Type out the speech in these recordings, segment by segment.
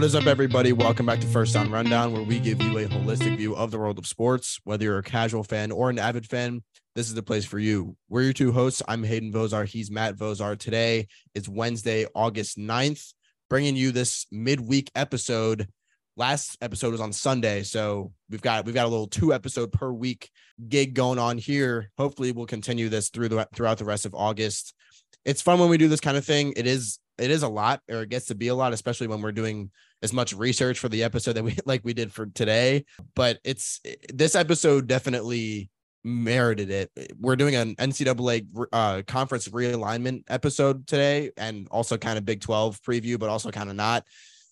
What is up, everybody? Welcome back to First Down Rundown, where we give you a holistic view of the world of sports. Whether you're a casual fan or an avid fan, this is the place for you. We're your two hosts. I'm Hayden Vozar. He's Matt Vozar. Today is Wednesday, August 9th, bringing you this midweek episode. Last episode was on Sunday, so we've got we've got a little two episode per week gig going on here. Hopefully, we'll continue this through the throughout the rest of August. It's fun when we do this kind of thing. It is it is a lot or it gets to be a lot especially when we're doing as much research for the episode that we like we did for today but it's this episode definitely merited it. We're doing an ncaa uh, conference realignment episode today and also kind of big 12 preview but also kind of not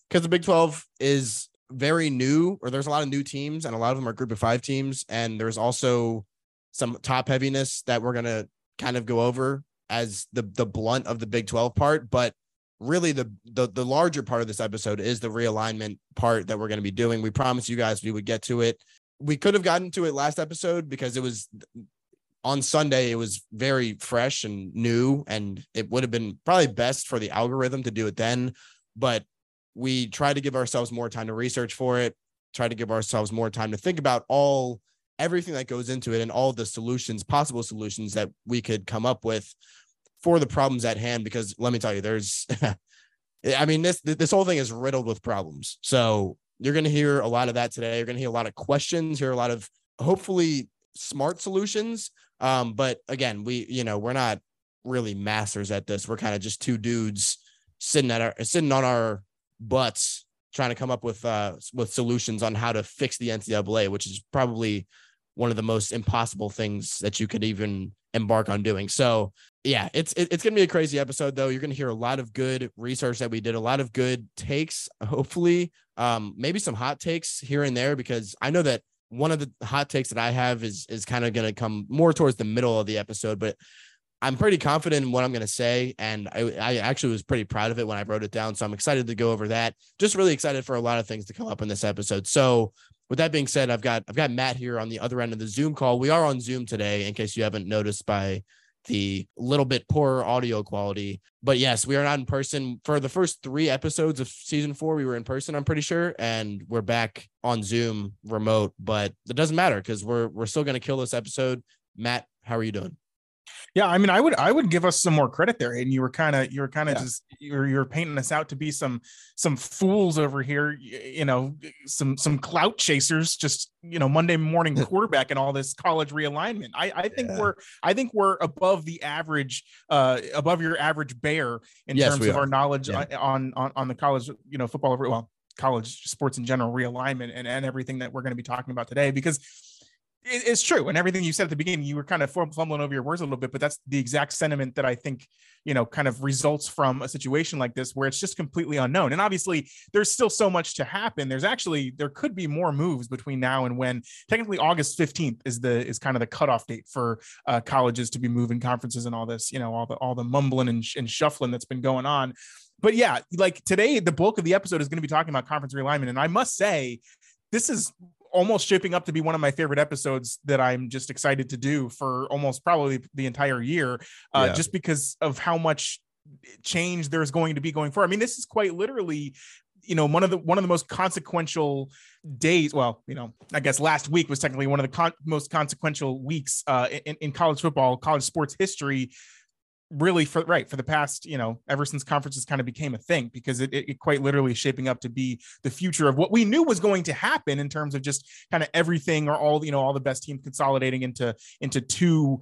because the big 12 is very new or there's a lot of new teams and a lot of them are group of five teams. And there's also some top heaviness that we're going to kind of go over as the the blunt of the Big 12 part, but really the, the the larger part of this episode is the realignment part that we're going to be doing. We promised you guys we would get to it. We could have gotten to it last episode because it was on Sunday. It was very fresh and new, and it would have been probably best for the algorithm to do it then. But we tried to give ourselves more time to research for it. Try to give ourselves more time to think about all everything that goes into it and all the solutions, possible solutions that we could come up with for the problems at hand because let me tell you there's I mean this this whole thing is riddled with problems. So you're going to hear a lot of that today. You're going to hear a lot of questions, hear a lot of hopefully smart solutions. Um, but again, we you know we're not really masters at this. We're kind of just two dudes sitting at our sitting on our butts trying to come up with uh with solutions on how to fix the NCAA, which is probably one of the most impossible things that you could even embark on doing. So yeah, it's it's gonna be a crazy episode though. You're gonna hear a lot of good research that we did, a lot of good takes. Hopefully, um, maybe some hot takes here and there because I know that one of the hot takes that I have is is kind of gonna come more towards the middle of the episode, but I'm pretty confident in what I'm going to say. And I, I actually was pretty proud of it when I wrote it down. So I'm excited to go over that. Just really excited for a lot of things to come up in this episode. So with that being said, I've got I've got Matt here on the other end of the Zoom call. We are on Zoom today, in case you haven't noticed by the little bit poorer audio quality. But yes, we are not in person for the first three episodes of season four. We were in person, I'm pretty sure, and we're back on Zoom remote. But it doesn't matter because we're we're still gonna kill this episode. Matt, how are you doing? Yeah, I mean, I would I would give us some more credit there, and you were kind of you were kind of yeah. just you're you're painting us out to be some some fools over here, you know, some some clout chasers, just you know, Monday morning quarterback and all this college realignment. I I think yeah. we're I think we're above the average, uh, above your average bear in yes, terms of are. our knowledge yeah. on, on on the college, you know, football. Well, college sports in general realignment and and everything that we're going to be talking about today because it's true and everything you said at the beginning you were kind of fumbling over your words a little bit but that's the exact sentiment that i think you know kind of results from a situation like this where it's just completely unknown and obviously there's still so much to happen. There's actually there could be more moves between now and when. Technically august 15th is the is kind of the cutoff date for uh, colleges to be moving conferences and all this you know all the all the mumbling and, and shuffling that's been going on. But yeah like today the bulk of the episode is going to be talking about conference realignment and i must say this is almost shaping up to be one of my favorite episodes that I'm just excited to do for almost probably the entire year, uh, yeah. just because of how much change there's going to be going forward. I mean, this is quite literally you know one of the one of the most consequential days well you know i guess last week was technically one of the con- most consequential weeks uh, in, in college football college sports history really for right for the past you know ever since conferences kind of became a thing because it, it, it, quite literally is shaping up to be the future of what we knew was going to happen in terms of just kind of everything or all you know all the best teams consolidating into into two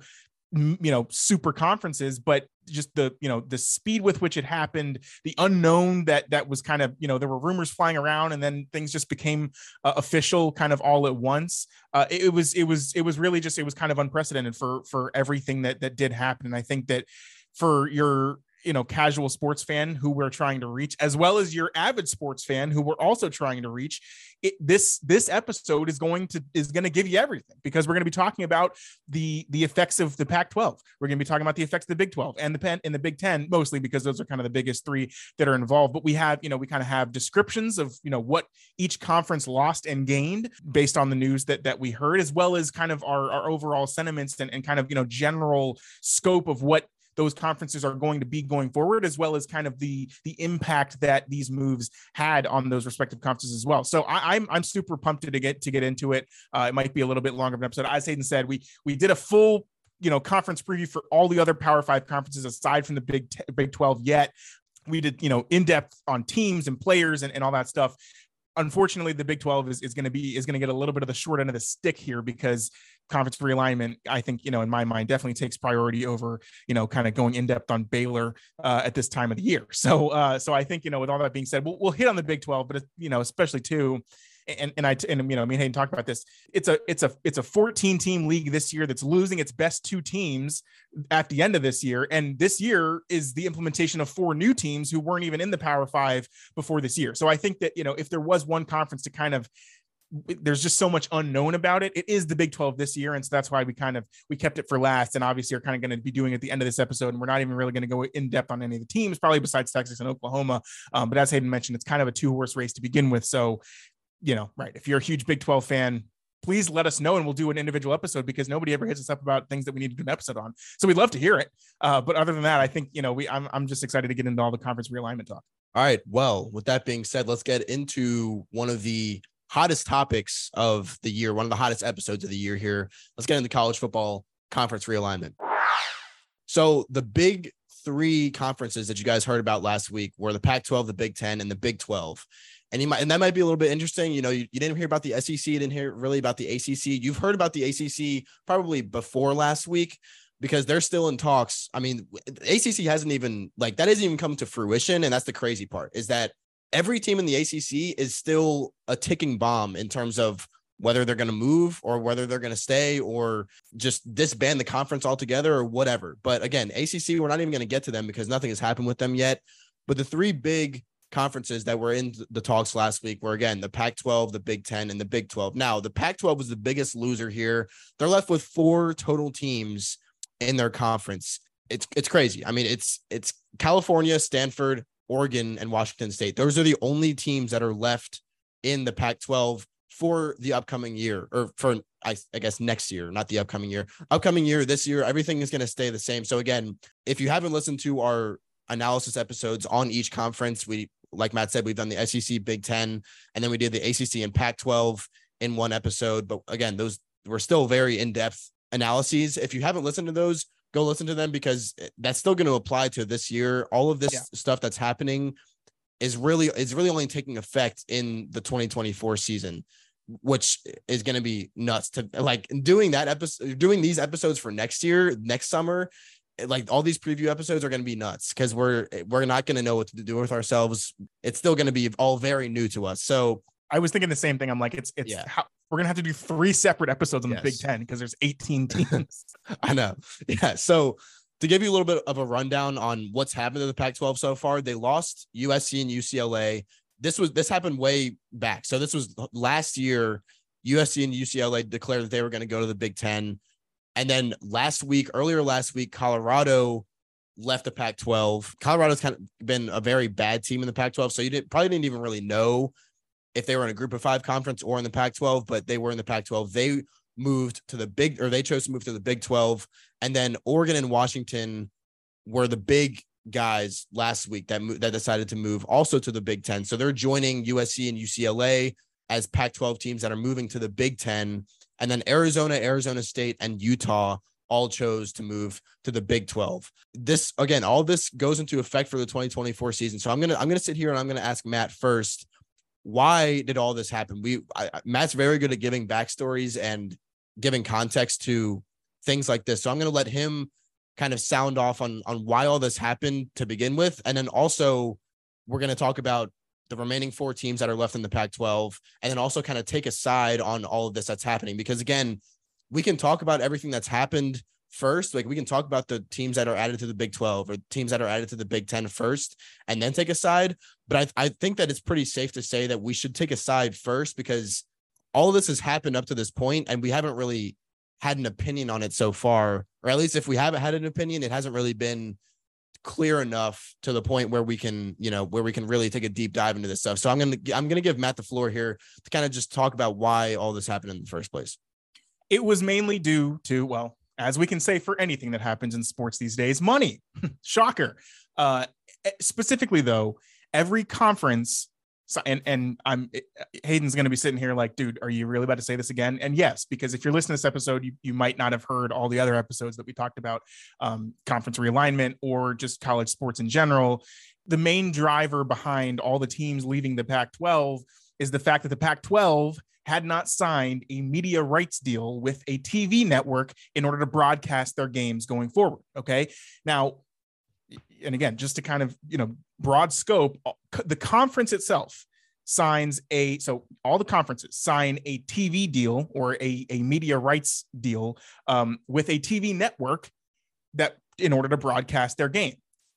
you know super conferences but just the you know the speed with which it happened the unknown that that was kind of you know there were rumors flying around and then things just became uh, official kind of all at once. Uh, it, it, was it was it was really just it was kind of unprecedented for for everything that that did happen and i think that for your you know casual sports fan who we're trying to reach as well as your avid sports fan who we're also trying to reach it, this this episode is going to is going to give you everything because we're going to be talking about the the effects of the pac 12 we're going to be talking about the effects of the big 12 and the pen in the big 10 mostly because those are kind of the biggest three that are involved. But we have you know we kind of have descriptions of you know what each conference lost and gained based on the news that that we heard as well as kind of our, our overall sentiments and, and kind of you know general scope of what those conferences are going to be going forward, as well as kind of the the impact that these moves had on those respective conferences as well. So I, am I'm, I'm super pumped to get to get into it. Uh, it might be a little bit longer of an episode. As Hayden said, we we did a full you know conference preview for all the other Power Five conferences aside from the Big Big Twelve yet. We did you know in depth on teams and players and, and all that stuff unfortunately the big 12 is, is going to be is going to get a little bit of the short end of the stick here because conference realignment i think you know in my mind definitely takes priority over you know kind of going in depth on baylor uh, at this time of the year. So uh, so i think you know with all that being said we'll, we'll hit on the big 12 but you know especially too and and I and you know, I mean, Hayden talked about this. It's a it's a it's a 14 team league this year that's losing its best two teams at the end of this year, and this year is the implementation of four new teams who weren't even in the Power Five before this year. So I think that you know, if there was one conference to kind of there's just so much unknown about it. It is the Big 12 this year, and so that's why we kind of we kept it for last. And obviously, are kind of going to be doing at the end of this episode, and we're not even really going to go in depth on any of the teams, probably besides Texas and Oklahoma. Um, but as Hayden mentioned, it's kind of a two horse race to begin with. So you know, right. If you're a huge Big 12 fan, please let us know and we'll do an individual episode because nobody ever hits us up about things that we need to do an episode on. So we'd love to hear it. Uh, but other than that, I think, you know, we I'm, I'm just excited to get into all the conference realignment talk. All right. Well, with that being said, let's get into one of the hottest topics of the year, one of the hottest episodes of the year here. Let's get into college football conference realignment. So the big three conferences that you guys heard about last week were the Pac 12, the Big 10, and the Big 12 and you might and that might be a little bit interesting. You know, you, you didn't hear about the SEC, you didn't hear really about the ACC. You've heard about the ACC probably before last week because they're still in talks. I mean, ACC hasn't even like that hasn't even come to fruition, and that's the crazy part is that every team in the ACC is still a ticking bomb in terms of whether they're going to move or whether they're going to stay or just disband the conference altogether or whatever. But again, ACC, we're not even going to get to them because nothing has happened with them yet. But the three big conferences that were in the talks last week were again the Pac 12, the Big 10, and the Big 12. Now, the Pac 12 was the biggest loser here. They're left with four total teams in their conference. It's it's crazy. I mean, it's it's California, Stanford, Oregon, and Washington State. Those are the only teams that are left in the Pac 12 for the upcoming year or for I, I, guess next year, not the upcoming year. Upcoming year, this year, everything is going to stay the same. So again, if you haven't listened to our analysis episodes on each conference. We, like Matt said, we've done the SEC, Big Ten, and then we did the ACC and Pac 12 in one episode. But again, those were still very in depth analyses. If you haven't listened to those, go listen to them because that's still going to apply to this year. All of this yeah. stuff that's happening is really is really only taking effect in the 2024 season which is going to be nuts to like doing that episode doing these episodes for next year next summer like all these preview episodes are going to be nuts because we're eh, we're not going to know what to do with ourselves. It's still going to be all very new to us. So I was thinking the same thing. I'm like, it's it's yeah. how, we're gonna have to do three separate episodes on yes. the Big Ten because there's 18 teams. I know. Yeah. So to give you a little bit of a rundown on what's happened to the Pac-12 so far, they lost USC and UCLA. This was this happened way back. So this was last year. USC and UCLA declared that they were going to go to the Big Ten. And then last week, earlier last week, Colorado left the Pac 12. Colorado's kind of been a very bad team in the Pac 12. So you didn't probably didn't even really know if they were in a group of five conference or in the Pac 12, but they were in the Pac 12. They moved to the big, or they chose to move to the Big 12. And then Oregon and Washington were the big guys last week that that decided to move also to the Big 10. So they're joining USC and UCLA as Pac 12 teams that are moving to the Big 10. And then Arizona, Arizona State, and Utah all chose to move to the Big 12. This again, all this goes into effect for the 2024 season. So I'm gonna I'm gonna sit here and I'm gonna ask Matt first. Why did all this happen? We I, Matt's very good at giving backstories and giving context to things like this. So I'm gonna let him kind of sound off on on why all this happened to begin with, and then also we're gonna talk about the remaining four teams that are left in the Pac 12, and then also kind of take a side on all of this that's happening. Because again, we can talk about everything that's happened first. Like we can talk about the teams that are added to the Big 12 or teams that are added to the Big 10 first and then take a side. But I, I think that it's pretty safe to say that we should take a side first because all of this has happened up to this point and we haven't really had an opinion on it so far. Or at least if we haven't had an opinion, it hasn't really been clear enough to the point where we can, you know, where we can really take a deep dive into this stuff. So I'm gonna I'm gonna give Matt the floor here to kind of just talk about why all this happened in the first place. It was mainly due to well, as we can say for anything that happens in sports these days, money. Shocker. Uh, specifically, though, every conference and and I'm Hayden's going to be sitting here like, dude, are you really about to say this again? And yes, because if you're listening to this episode, you, you might not have heard all the other episodes that we talked about um, conference realignment or just college sports in general. The main driver behind all the teams leaving the Pac-12 is the fact that the Pac-12 had not signed a media rights deal with a TV network in order to broadcast their games going forward. Okay, now and again, just to kind of, you know, broad scope, uh, the conference itself signs a so all the conferences sign a TV deal or a, a media rights deal um, with a TV network that in order to broadcast their game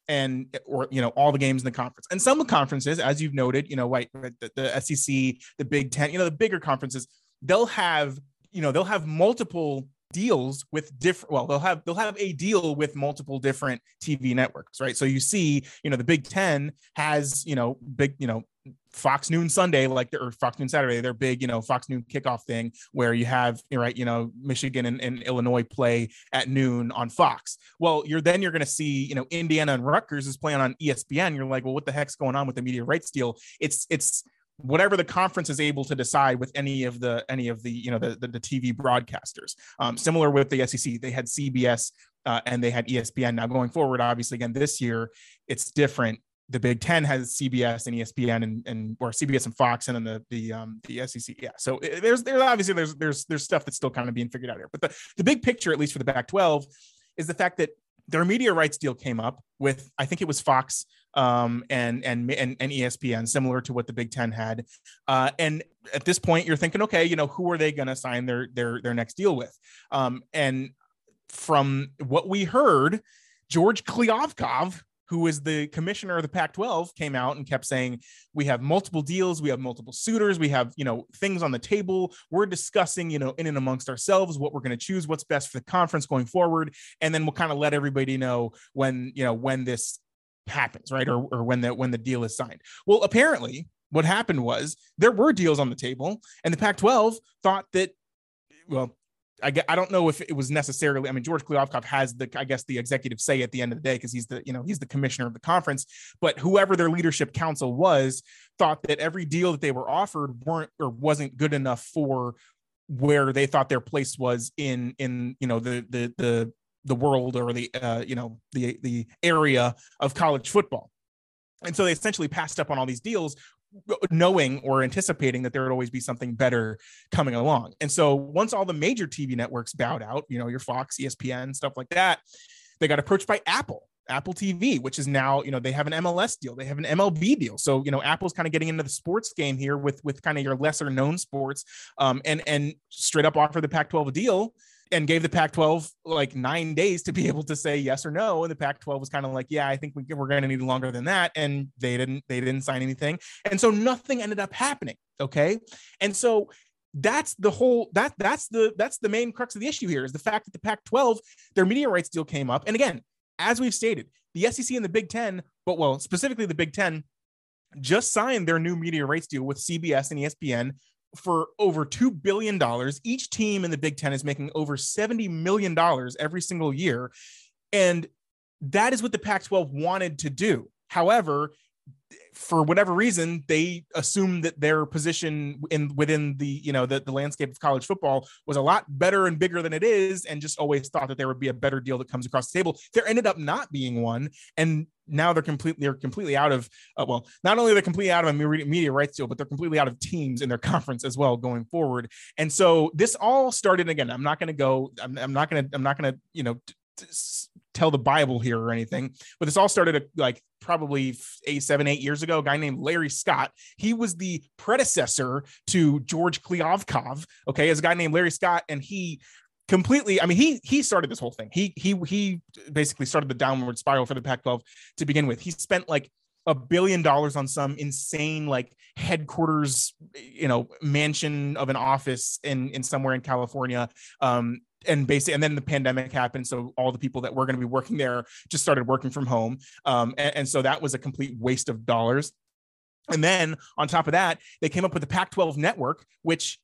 and or you know all the games in the conference. And some conferences as you've noted you know like the, the sec the big 10 you know the bigger conferences they'll have you know they'll have multiple deals with different well they'll have they'll have a deal with multiple different tv networks right so you see you know the big 10 has you know big you know Fox Noon Sunday, like or Fox Noon Saturday, their big, you know, Fox Noon kickoff thing where you have, right, you know, Michigan and, and Illinois play at noon on Fox. Well, you're then you're going to see, you know, Indiana and Rutgers is playing on ESPN. You're like, well, what the heck's going on with the media rights deal? It's it's whatever the conference is able to decide with any of the any of the you know the the, the TV broadcasters. Um, similar with the SEC, they had CBS uh, and they had ESPN. Now going forward, obviously, again this year it's different. The Big Ten has CBS and ESPN and, and or CBS and Fox, and then the the um, the SEC. Yeah, so there's there's obviously there's there's there's stuff that's still kind of being figured out here. But the the big picture, at least for the Pac-12, is the fact that their media rights deal came up with I think it was Fox um, and, and and and ESPN, similar to what the Big Ten had. Uh, and at this point, you're thinking, okay, you know, who are they going to sign their their their next deal with? Um, and from what we heard, George Kliavkoff, who is the commissioner of the Pac-12, came out and kept saying, "We have multiple deals, we have multiple suitors, we have you know things on the table. We're discussing, you know, in and amongst ourselves what we're going to choose, what's best for the conference going forward, and then we'll kind of let everybody know when you know when this happens, right? Or, or when the when the deal is signed. Well, apparently, what happened was there were deals on the table, and the Pac-12 thought that, well, I, I don't know if it was necessarily. I mean, George Kliavkoff has the, I guess, the executive say at the end of the day because he's the, you know, he's the commissioner of the conference. But whoever their leadership council was thought that every deal that they were offered weren't or wasn't good enough for where they thought their place was in in you know the the the the world or the uh, you know the the area of college football and so they essentially passed up on all these deals knowing or anticipating that there would always be something better coming along and so once all the major tv networks bowed out you know your fox espn stuff like that they got approached by apple Apple TV, which is now, you know, they have an MLS deal, they have an MLB deal. So, you know, Apple's kind of getting into the sports game here with with kind of your lesser known sports, um, and and straight up offer the Pac-12 a deal and gave the Pac 12 like nine days to be able to say yes or no. And the Pac 12 was kind of like, yeah, I think we, we're going to need longer than that. And they didn't, they didn't sign anything. And so nothing ended up happening. Okay. And so that's the whole that that's the that's the main crux of the issue here is the fact that the Pac 12, their media rights deal came up. And again, as we've stated, the SEC and the Big Ten, but well, specifically the Big Ten, just signed their new media rights deal with CBS and ESPN for over $2 billion. Each team in the Big Ten is making over $70 million every single year. And that is what the Pac 12 wanted to do. However, for whatever reason, they assumed that their position in within the you know the, the landscape of college football was a lot better and bigger than it is, and just always thought that there would be a better deal that comes across the table. There ended up not being one, and now they're completely they're completely out of uh, well, not only they're completely out of a media rights deal, but they're completely out of teams in their conference as well going forward. And so this all started again. I'm not going to go. I'm, I'm not going to. I'm not going to you know. T- t- tell the Bible here or anything, but this all started uh, like probably eight, seven, eight years ago. A guy named Larry Scott. He was the predecessor to George Kliavkoff. Okay, as a guy named Larry Scott, and he completely i mean he he started this whole thing he he he basically started the downward spiral for the pac 12 to begin with he spent like a billion dollars on some insane like headquarters you know mansion of an office in in somewhere in california um and basically and then the pandemic happened so all the people that were going to be working there just started working from home um, and, and so that was a complete waste of dollars. And then on top of that they came up with the pac 12 network which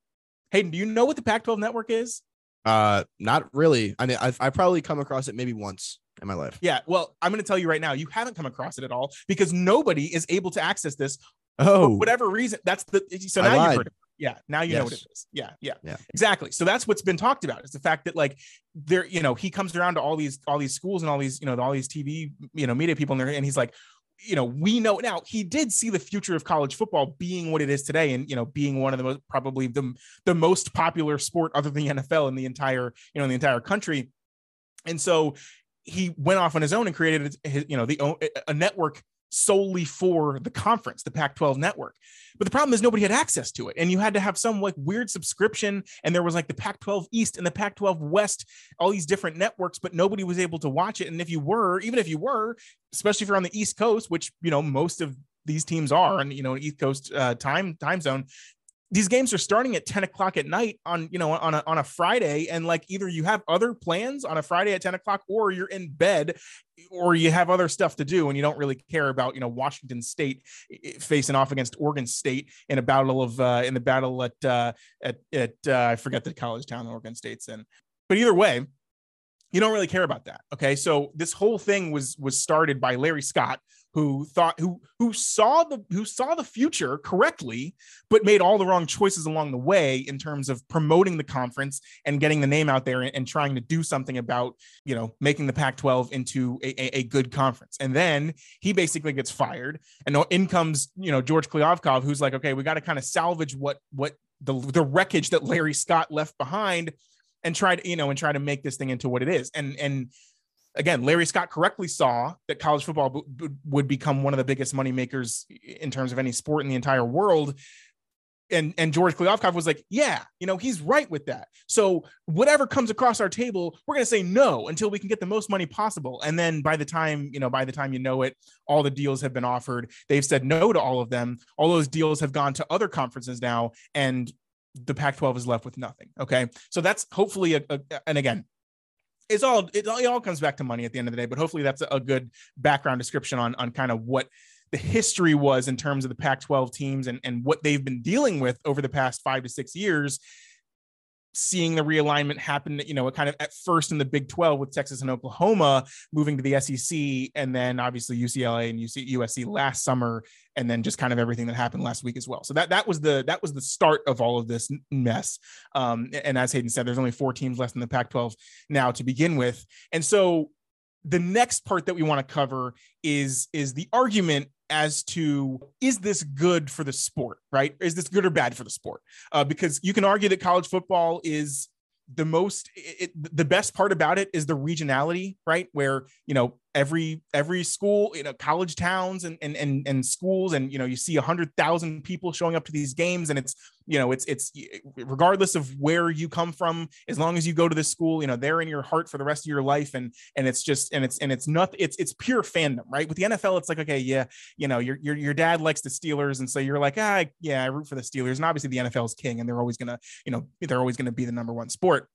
hayden do you know what the pac 12 network is? Uh, not really. I mean, I've I probably come across it maybe once in my life. Yeah. Well, I'm going to tell you right now, you haven't come across it at all because nobody is able to access this. Oh, For whatever reason. That's the so now you've heard it. Yeah. Now you know what it Yes. is. Yeah. Yeah. Yeah. Exactly. So that's what's been talked about is the fact that like there, you know, he comes around to all these all these schools and all these, you know, all these TV, you know, media people in there, and he's like, you know, we know now he did see the future of college football being what it is today, and you know, being one of the most probably the the most popular sport other than the NFL in the entire, you know, in the entire country. And so he went off on his own and created his, you know, the a network solely for the conference, the Pac-12 network. But the problem is nobody had access to it, and you had to have some like weird subscription. And there was like the Pac-12 East and the Pac-12 West, all these different networks, but nobody was able to watch it. And if you were, even if you were, especially if you're on the East Coast, which you know most of these teams are, and you know East Coast uh, time time zone, these games are starting at 10 o'clock at night on you know on a, on a friday and like either you have other plans on a friday at 10 o'clock or you're in bed or you have other stuff to do and you don't really care about you know washington state facing off against oregon state in a battle of uh in the battle at uh at at uh, i forget the college town oregon state's in. But either way you don't really care about that okay? So this whole thing was was started by larry scott who thought who who saw the who saw the future correctly but made all the wrong choices along the way in terms of promoting the conference and getting the name out there and, and trying to do something about you know making the pac-12 into a, a, a good conference. And then he basically gets fired and in comes you know george kliavkoff who's like okay we got to kind of salvage what what the, the wreckage that larry scott left behind and try to you know and try to make this thing into what it is. And and again larry scott correctly saw that college football b- b- would become one of the biggest money makers in terms of any sport in the entire world and and george kliavkoff was like yeah you know he's right with that so whatever comes across our table we're going to say no until we can get the most money possible and then by the time you know by the time you know it all the deals have been offered they've said no to all of them all those deals have gone to other conferences now and the Pac 12 is left with nothing. Okay. So that's hopefully a, a and again, it's all it, all it all comes back to money at the end of the day, but hopefully that's a, good background description on on kind of what the history was in terms of the Pac 12 teams and, and what they've been dealing with over the past five to six years. Seeing the realignment happen, you know, kind of at first in the Big 12 with Texas and Oklahoma moving to the SEC, and then obviously UCLA and UC, USC last summer, and then just kind of everything that happened last week as well. So that that was the that was the start of all of this mess. Um, and as Hayden said, there's only four teams left in the Pac-12 now to begin with, and so the next part that we want to cover is is the argument as to is this good for the sport right? Is this good or bad for the sport? Uh, because you can argue that college football is the most it, the best part about it is the regionality right? Where you know every every school you know college towns and and and, and schools and you know you see a hundred thousand people showing up to these games and it's you know it's it's regardless of where you come from as long as you go to this school you know they're in your heart for the rest of your life and and it's just and it's and it's not it's it's pure fandom right? With the nfl it's like okay yeah you know your your, your dad likes the steelers and so you're like ah yeah i root for the steelers. And obviously the nfl is king and they're always gonna you know they're always gonna be the number one sport.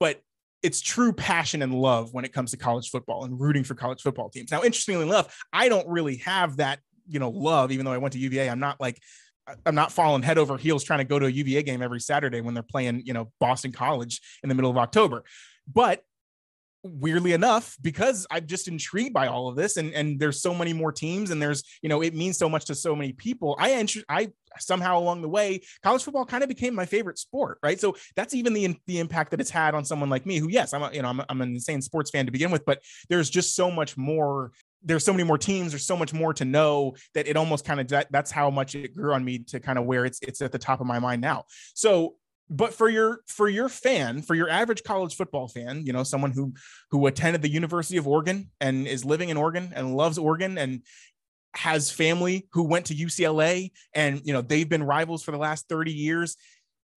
But it's true passion and love when it comes to college football and rooting for college football teams. Now, interestingly enough, I don't really have that, you know, love, even though I went to UVA. I'm not like, I'm not falling head over heels trying to go to a UVA game every Saturday when they're playing, you know, Boston College in the middle of October. But weirdly enough, because I'm just intrigued by all of this, and and there's so many more teams, and there's you know it means so much to so many people. I ent- I somehow along the way, college football kind of became my favorite sport, right? So that's even the the impact that it's had on someone like me, who yes, I'm a, you know I'm, I'm an insane sports fan to begin with, but there's just so much more. There's so many more teams. There's so much more to know that it almost kind of that, that's how much it grew on me to kind of where it's it's at the top of my mind now. So but for your for your fan for your average college football fan you know someone who who attended the university of oregon and is living in oregon and loves oregon and has family who went to ucla and you know they've been rivals for the last 30 years.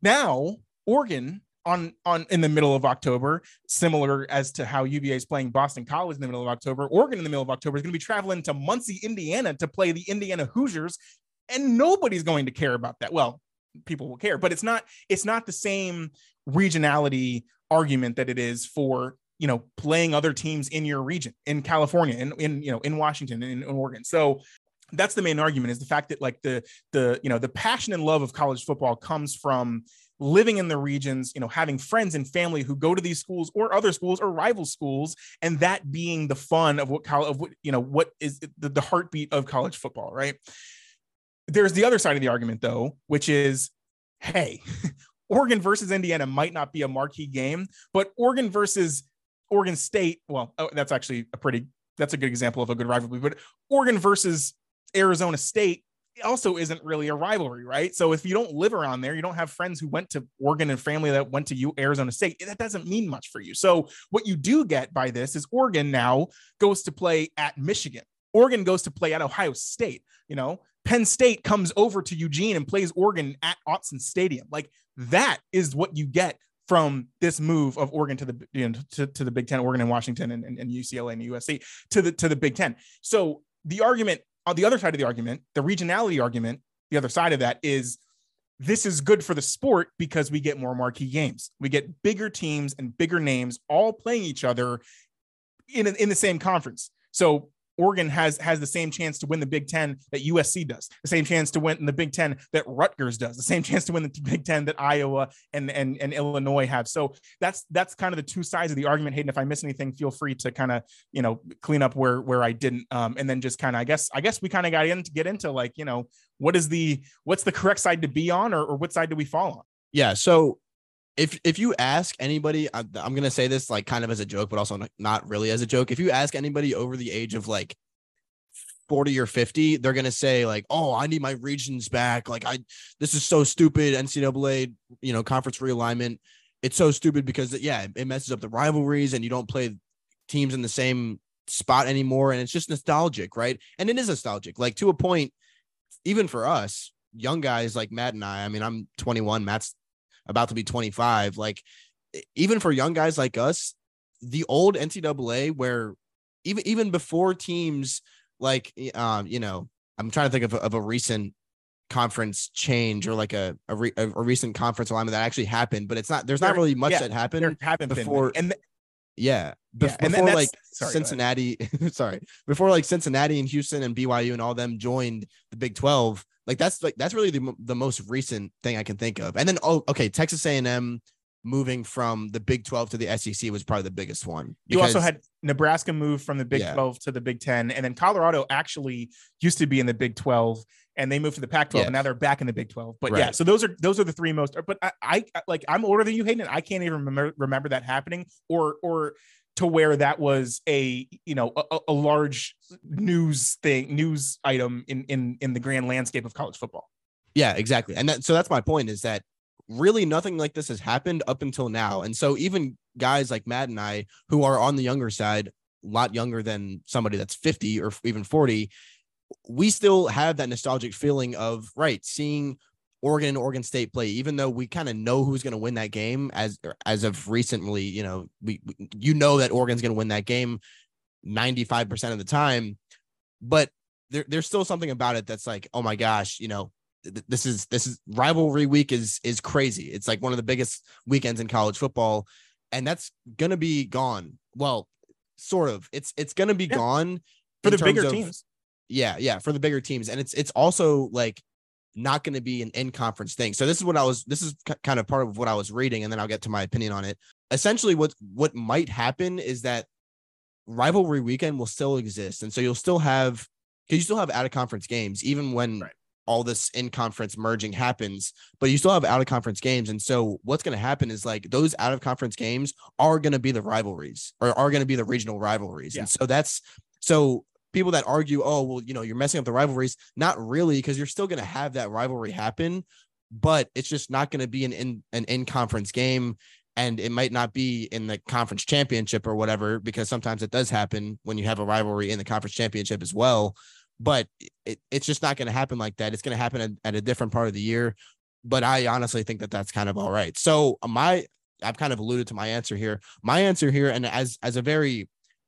Now oregon on on in the middle of october similar as to how uva is playing boston college in the middle of october oregon in the middle of october is going to be traveling to muncie indiana to play the indiana hoosiers and nobody's going to care about that. Well people will care but it's not it's not the same regionality argument that it is for you know playing other teams in your region in california in, in you know in washington in, in oregon so that's the main argument is the fact that like the the you know the passion and love of college football comes from living in the regions, you know, having friends and family who go to these schools or other schools or rival schools, and that being the fun of what college, of what you know, what is the, the heartbeat of college football, right? There's the other side of the argument, though, which is, hey, Oregon versus Indiana might not be a marquee game, but Oregon versus Oregon State, well, oh, that's actually a pretty that's a good example of a good rivalry. But Oregon versus Arizona State also isn't really a rivalry, right? So if you don't live around there, you don't have friends who went to Oregon and family that went to you Arizona State, that doesn't mean much for you. So what you do get by this is Oregon now goes to play at Michigan. Oregon goes to play at Ohio State, you know. Penn State comes over to Eugene and plays Oregon at Autzen Stadium. Like that is what you get from this move of Oregon to the you know, to, to the Big Ten, Oregon and Washington and, and, and UCLA and USC to the to the Big Ten. So the argument on the other side of the argument, the regionality argument, the other side of that is this is good for the sport because we get more marquee games. We get bigger teams and bigger names all playing each other in, in the same conference. So Oregon has has the same chance to win the Big Ten that USC does, the same chance to win in the Big Ten that Rutgers does, the same chance to win the Big Ten that Iowa and and, and Illinois have. So that's that's kind of the two sides of the argument. Hayden, if I miss anything, feel free to kind of you know clean up where where I didn't, um, and then just kind of I guess I guess we kind of got in to get into like you know what is the what's the correct side to be on, or, or what side do we fall on? Yeah, so if if you ask anybody, I'm, I'm gonna say this like kind of as a joke, but also not really as a joke. If you ask anybody over the age of like 40 or 50, they're gonna say like, "Oh, I need my regions back." Like, I this is so stupid. NCAA, you know, conference realignment. It's so stupid because yeah, it messes up the rivalries, and you don't play teams in the same spot anymore, and it's just nostalgic, right? And it is nostalgic, like to a point. Even for us, young guys like Matt and I. I mean, I'm 21. Matt's about to be 25. Like, even for young guys like us, the old NCAA, where even even before teams like, um, you know, I'm trying to think of, of a recent conference change or like a a, re, a, a recent conference alignment that actually happened, but it's not. There's not really much yeah, that happened. happened before, and the, yeah, yeah, before like sorry, Cincinnati. sorry, before like Cincinnati and Houston and BYU and all them joined the Big Twelve. Like that's like that's really the the most recent thing I can think of. And then oh, okay, Texas A&M moving from the Big 12 to the SEC was probably the biggest one. You also had Nebraska move from the Big yeah. 12 to the Big 10, and then Colorado actually used to be in the Big 12 and they moved to the Pac 12 yeah. and now they're back in the Big 12. But right. yeah, so those are those are the three most but I, I like I'm older than you, Hayden. I can't even remember remember that happening or or to where that was a you know a, a large news thing news item in in in the grand landscape of college football. Yeah, exactly. And that, so that's my point is that really nothing like this has happened up until now. And so even guys like Matt and I, who are on the younger side, a lot younger than somebody that's 50 or even 40, we still have that nostalgic feeling of right seeing Oregon and Oregon State play, even though we kind of know who's going to win that game as er, as of recently, you know, we you know that Oregon's going to win that game 95% of the time, but there, there's still something about it that's like, oh my gosh, you know, this is this is rivalry week is is crazy. It's like one of the biggest weekends in college football, and that's gonna be gone. Well, sort of. It's it's gonna be yeah. gone for the bigger of, teams. Yeah, yeah, for the bigger teams, and it's it's also like not going to be an in conference thing. So this is what I was. This is kind of part of what I was reading, and then I'll get to my opinion on it. Essentially, what what might happen is that rivalry weekend will still exist, and so you'll still have because you still have out of conference games, even when right all this in conference merging happens, but you still have out of conference games. And so what's going to happen is like those out of conference games are going to be the rivalries or are going to be the regional rivalries. Yeah. And so that's so people that argue, oh, well, you know, you're messing up the rivalries. Not really, because you're still going to have that rivalry happen, but it's just not going to be an in an in conference game. And it might not be in the conference championship or whatever, because sometimes it does happen when you have a rivalry in the conference championship as well but it, it's just not going to happen like that. It's going to happen at, at, a different part of the year. But I honestly think that that's kind of all right. So my, I've kind of alluded to my answer here. My answer here, and as as a very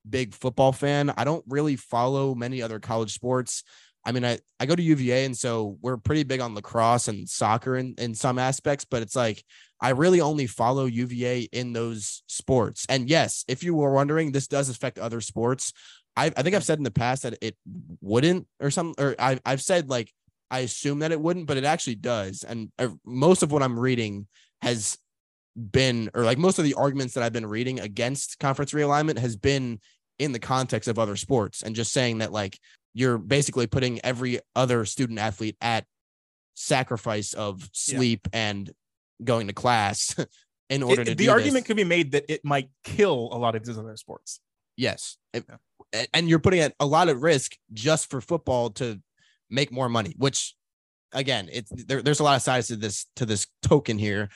big football fan, I don't really follow many other college sports. I mean, I, I go to UVA, and so we're pretty big on lacrosse and soccer in, in some aspects, but it's like I really only follow UVA in those sports. And yes, if you were wondering, this does affect other sports. I, I think I've said in the past that it wouldn't or some or I, I've said like I assume that it wouldn't, but it actually does. And uh, most of what I'm reading has been, or like most of the arguments that I've been reading against conference realignment has been in the context of other sports and just saying that like you're basically putting every other student athlete at sacrifice of sleep yeah. and going to class in order it, to the argument this. could be made that it might kill a lot of these other sports yes yeah. and you're putting a lot of risk just for football to make more money which again it's there, there's a lot of sides to this to this token here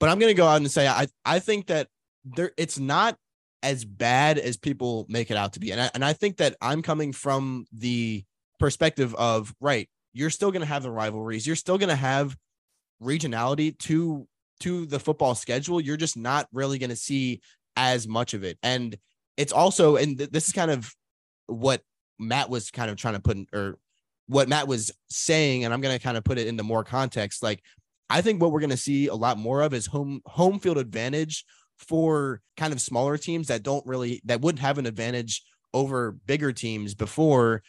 but i'm going to go out and say i i think that there it's not as bad as people make it out to be and I, and I think that i'm coming from the perspective of right you're still going to have the rivalries. You're still going to have regionality to to the football schedule. You're just not really going to see as much of it. And it's also and th- this is kind of what Matt was kind of trying to put in or what Matt was saying and I'm going to kind of put it into more context like I think what we're going to see a lot more of is home home field advantage for kind of smaller teams that don't really that wouldn't have an advantage over bigger teams before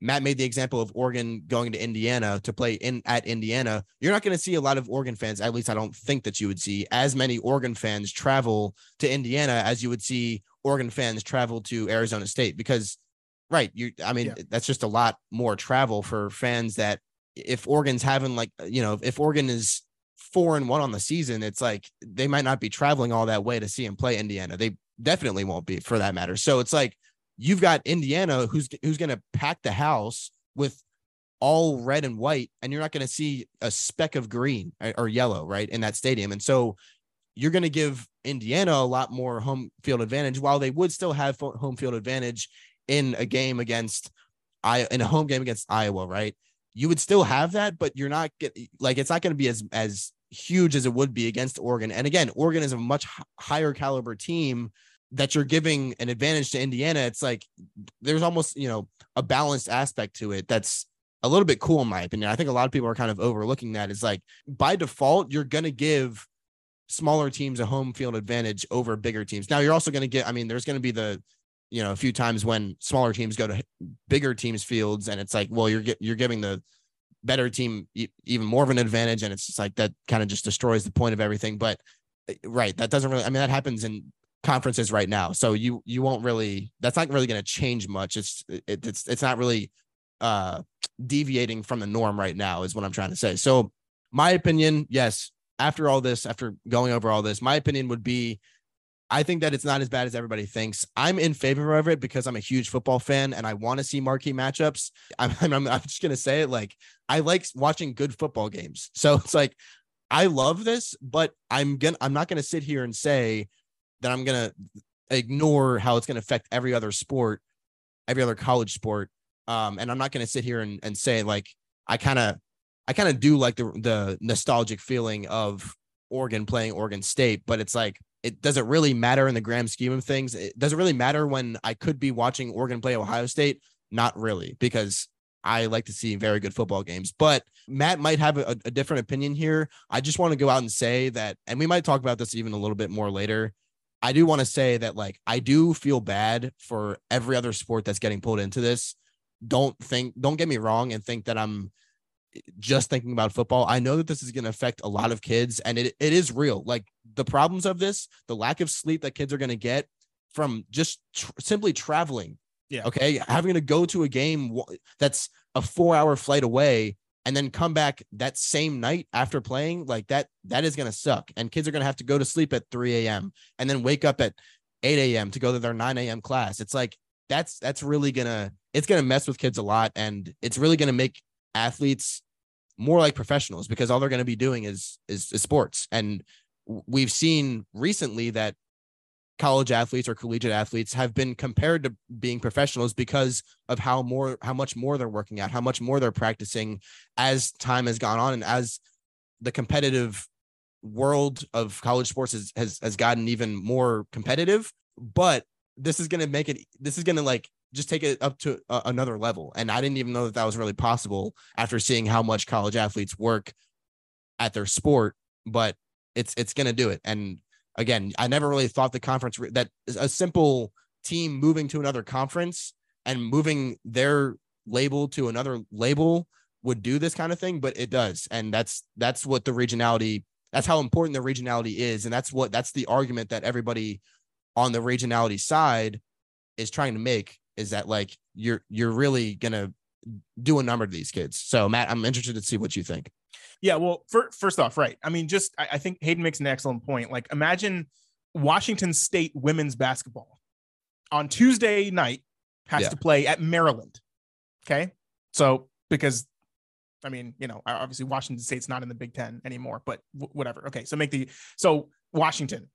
Matt made the example of Oregon going to Indiana to play in at Indiana. You're not going to see a lot of Oregon fans, at least I don't think that you would see as many Oregon fans travel to Indiana as you would see Oregon fans travel to Arizona State because right, you I mean yeah. that's just a lot more travel for fans that if Oregon's having like you know, if Oregon is four and one on the season, it's like they might not be traveling all that way to see him play Indiana. They definitely won't be for that matter. So it's like you've got Indiana who's who's going to pack the house with all red and white, and you're not going to see a speck of green uh, or yellow, right, in that stadium. And so you're going to give Indiana a lot more home field advantage, while they would still have home field advantage in a game against I in a home game against Iowa, right? You would still have that, but you're not get like it's not going to be as as huge as it would be against Oregon. And again, Oregon is a much higher caliber team that you're giving an advantage to Indiana, it's like there's almost, you know, a balanced aspect to it that's a little bit cool in my opinion. I think a lot of people are kind of overlooking that. Is like by default, you're going to give smaller teams a home field advantage over bigger teams. Now you're also going to get, I mean, there's going to be the, you know, a few times when smaller teams go to bigger teams fields and it's like, well, you're you're giving the better team even more of an advantage. And it's just like that kind of just destroys the point of everything. But eh, right, that doesn't really, I mean, that happens in conferences right now. So you you won't really that's not really going to change much. It's it, it's it's not really uh deviating from the norm right now is what I'm trying to say. So my opinion, yes, after all this, after going over all this, my opinion would be I think that it's not as bad as everybody thinks. I'm in favor of it because I'm a huge football fan and I want to see marquee matchups. I'm, I'm, I'm just going to say it like I like watching good football games. So it's like I love this, but I'm going to I'm not going to sit here and say that I'm gonna ignore how it's gonna affect every other sport, every other college sport. Um, and I'm not gonna sit here and, and say like I kind of I kind of do like the the nostalgic feeling of Oregon playing Oregon State, but it's like it doesn't really matter in the grand scheme of things. It doesn't really matter when I could be watching Oregon play Ohio State. Not really, because I like to see very good football games. But Matt might have a, a different opinion here. I just want to go out and say that, and we might talk about this even a little bit more later. I do want to say that like I do feel bad for every other sport that's getting pulled into this. Don't think don't get me wrong and think that I'm just thinking about football. I know that this is going to affect a lot of kids and it, it is real. Like the problems of this, the lack of sleep that kids are going to get from just tr- simply traveling. Yeah. Okay. Having to go to a game that's a four hour flight away and then come back that same night after playing like that that is going to suck and kids are going to have to go to sleep at 3 a.m and then wake up at 8 a.m to go to their 9 a.m class it's like that's that's really gonna it's gonna mess with kids a lot and it's really gonna make athletes more like professionals because all they're gonna be doing is is, is sports. And we've seen recently that college athletes or collegiate athletes have been compared to being professionals because of how more how much more they're working out how much more they're practicing as time has gone on and as the competitive world of college sports has has, has gotten even more competitive. But this is going to make it this is going to like just take it up to another level and i didn't even know that that was really possible after seeing how much college athletes work at their sport but it's it's going to do it and again, I never really thought the conference that a simple team moving to another conference and moving their label to another label would do this kind of thing, but it does. And that's that's what the regionality That's how important the regionality is. And that's what that's the argument that everybody on the regionality side is trying to make is that like you're you're really gonna do a number to these kids. So Matt, I'm interested to see what you think. Yeah, well, for, first off, right. I mean, just I, I think Hayden makes an excellent point. Like, imagine Washington State women's basketball on Tuesday night has yeah. to play at Maryland. Okay, so because I mean, you know, obviously Washington State's not in the Big Ten anymore, but w- whatever. Okay, so make the so Washington.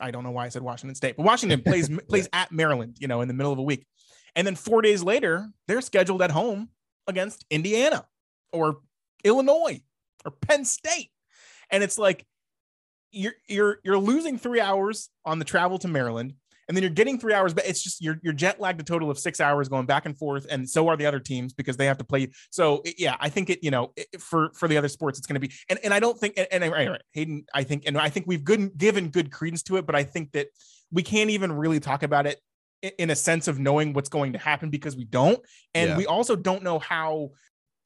I don't know why I said Washington State, but Washington plays plays at Maryland. You know, in the middle of a week, and then four days later they're scheduled at home against Indiana or Illinois or Penn State, and it's like you're you're you're losing three hours on the travel to Maryland and then you're getting three hours, but it's just you're you're jet lagged a total of six hours going back and forth, and so are the other teams because they have to play. So yeah, I think it you know it, for for the other sports it's going to be, and and I don't think and, and right, Hayden, I think and I think we've good given good credence to it, but I think that we can't even really talk about it in a sense of knowing what's going to happen because we don't and yeah. we also don't know how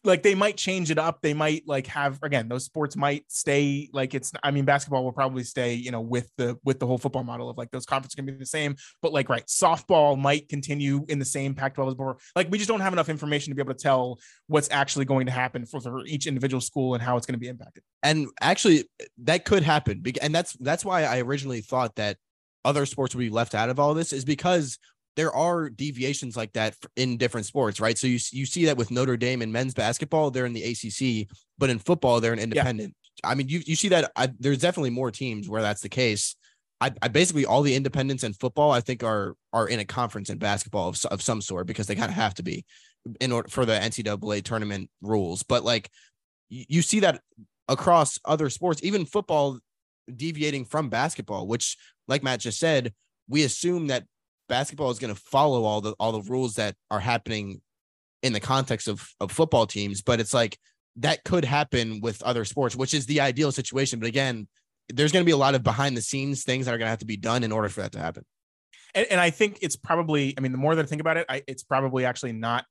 like they might change it up. They might like have again those sports might stay like it's. I mean, basketball will probably stay you know with the with the whole football model of like those conferences can be the same. But like right, softball might continue in the same Pac-12 as before. Like we just don't have enough information to be able to tell what's actually going to happen for, for each individual school and how it's going to be impacted. And actually, that could happen. And that's that's why I originally thought that other sports would be left out of all this is because there are deviations like that in different sports, right? So you you see that with Notre Dame in men's basketball, they're in the ACC, but in football, they're an independent. Yeah. I mean, you you see that I, there's definitely more teams where that's the case. I, I, basically all the independents in football, I think, are are in a conference in basketball of, of some sort because they kind of have to be in order for the NCAA tournament rules. But like you, you see that across other sports, even football deviating from basketball, which, like Matt just said, we assume that basketball is going to follow all the all the rules that are happening in the context of of football teams but it's like that could happen with other sports which is the ideal situation. But again there's going to be a lot of behind the scenes things that are going to have to be done in order for that to happen. And, and i think it's probably i mean the more that i think about it I, it's probably actually not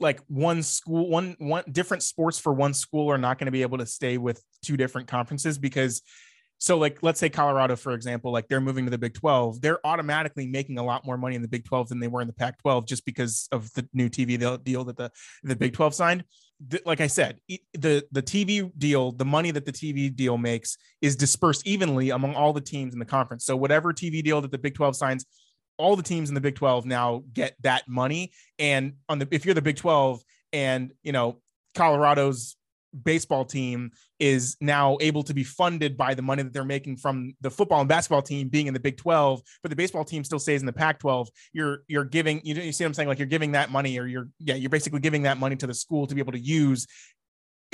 like one school one one different sports for one school are not going to be able to stay with two different conferences because so like let's say Colorado for example like they're moving to the Big 12 they're automatically making a lot more money in the Big 12 than they were in the Pac 12 just because of the new TV deal that the the Big 12 signed. Like I said the the TV deal the money that the TV deal makes is dispersed evenly among all the teams in the conference. So whatever TV deal that the Big 12 signs all the teams in the Big 12 now get that money. And on the if you're the Big 12 and you know Colorado's baseball team is now able to be funded by the money that they're making from the football and basketball team being in the Big 12, but the baseball team still stays in the Pac 12. You're you're giving you, you see what I'm saying like you're giving that money or you're yeah you're basically giving that money to the school to be able to use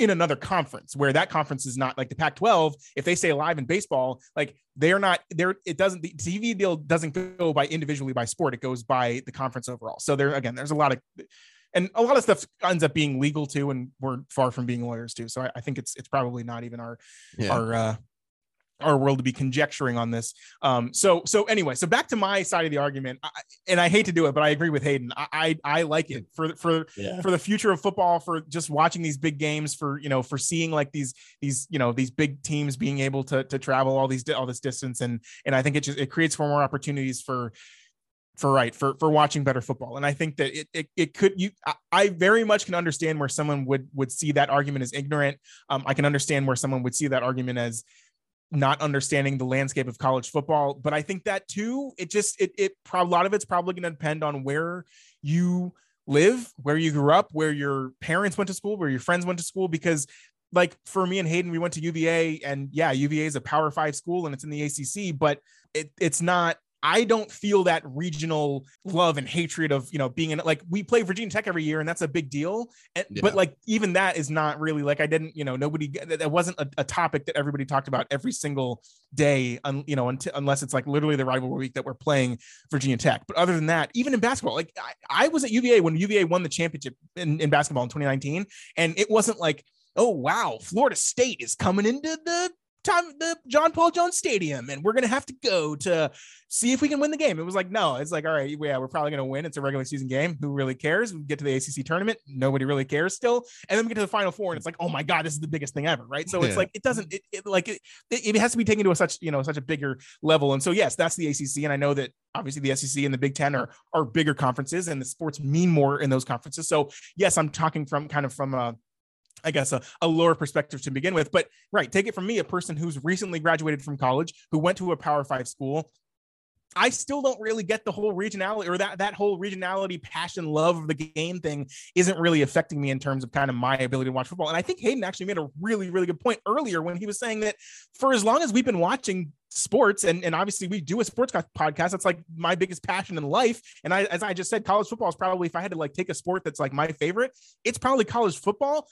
in another conference where that conference is not like the Pac 12. If they stay alive in baseball, like they're not there, it doesn't, the TV deal doesn't go by individually by sport, it goes by the conference overall. So there, again, there's a lot of and a lot of stuff ends up being legal too, and we're far from being lawyers too. So I, I think it's it's probably not even our yeah. our uh, our world to be conjecturing on this. Um, so so anyway, so back to my side of the argument, I, and I hate to do it, but I agree with Hayden. I I, I like it for for yeah. for the future of football, for just watching these big games, for you know, for seeing like these these you know these big teams being able to to travel all these all this distance, and and I think it just it creates for more opportunities for for right for for watching better football. And i think that it it, it could you I, very much can understand where someone would would see that argument as ignorant. Um, i can understand where someone would see that argument as not understanding the landscape of college football. But i think that too it just it it a lot of it's probably going to depend on where you live where you grew up where your parents went to school where your friends went to school. Because like for me and Hayden, we went to UVA, and yeah, UVA is a Power Five school and it's in the ACC, but it, it's not I don't feel that regional love and hatred of you know being in like we play Virginia Tech every year and that's a big deal. And, yeah. But like even that is not really like I didn't you know nobody that wasn't a, a topic that everybody talked about every single day. Un, you know until, unless it's like literally the rivalry week that we're playing Virginia Tech. But other than that, even in basketball, like I, I was at UVA when UVA won the championship in, in basketball in 2019, and it wasn't like oh wow Florida State is coming into the time the John Paul Jones Stadium, and we're gonna have to go to see if we can win the game. It was like, no, it's like, all right, yeah, we're probably gonna win. It's a regular season game. Who really cares? We get to the ACC tournament, nobody really cares still, and then we get to the Final Four, and it's like, oh my god, this is the biggest thing ever, right? So yeah. it's like it doesn't, it, it like it, it has to be taken to a such you know such a bigger level, and so yes, that's the ACC, and I know that obviously the SEC and the Big Ten are are bigger conferences, and the sports mean more in those conferences. So yes, I'm talking from kind of from a I guess a, a lower perspective to begin with. But right, take it from me, a person who's recently graduated from college, who went to a Power Five school. I still don't really get the whole regionality or that that whole regionality, passion, love of the game thing isn't really affecting me in terms of kind of my ability to watch football. And I think Hayden actually made a really, really good point earlier when he was saying that for as long as we've been watching sports and, and obviously we do a sports podcast that's like my biggest passion in life and i as i just said college football is probably if i had to like take a sport that's like my favorite it's probably college football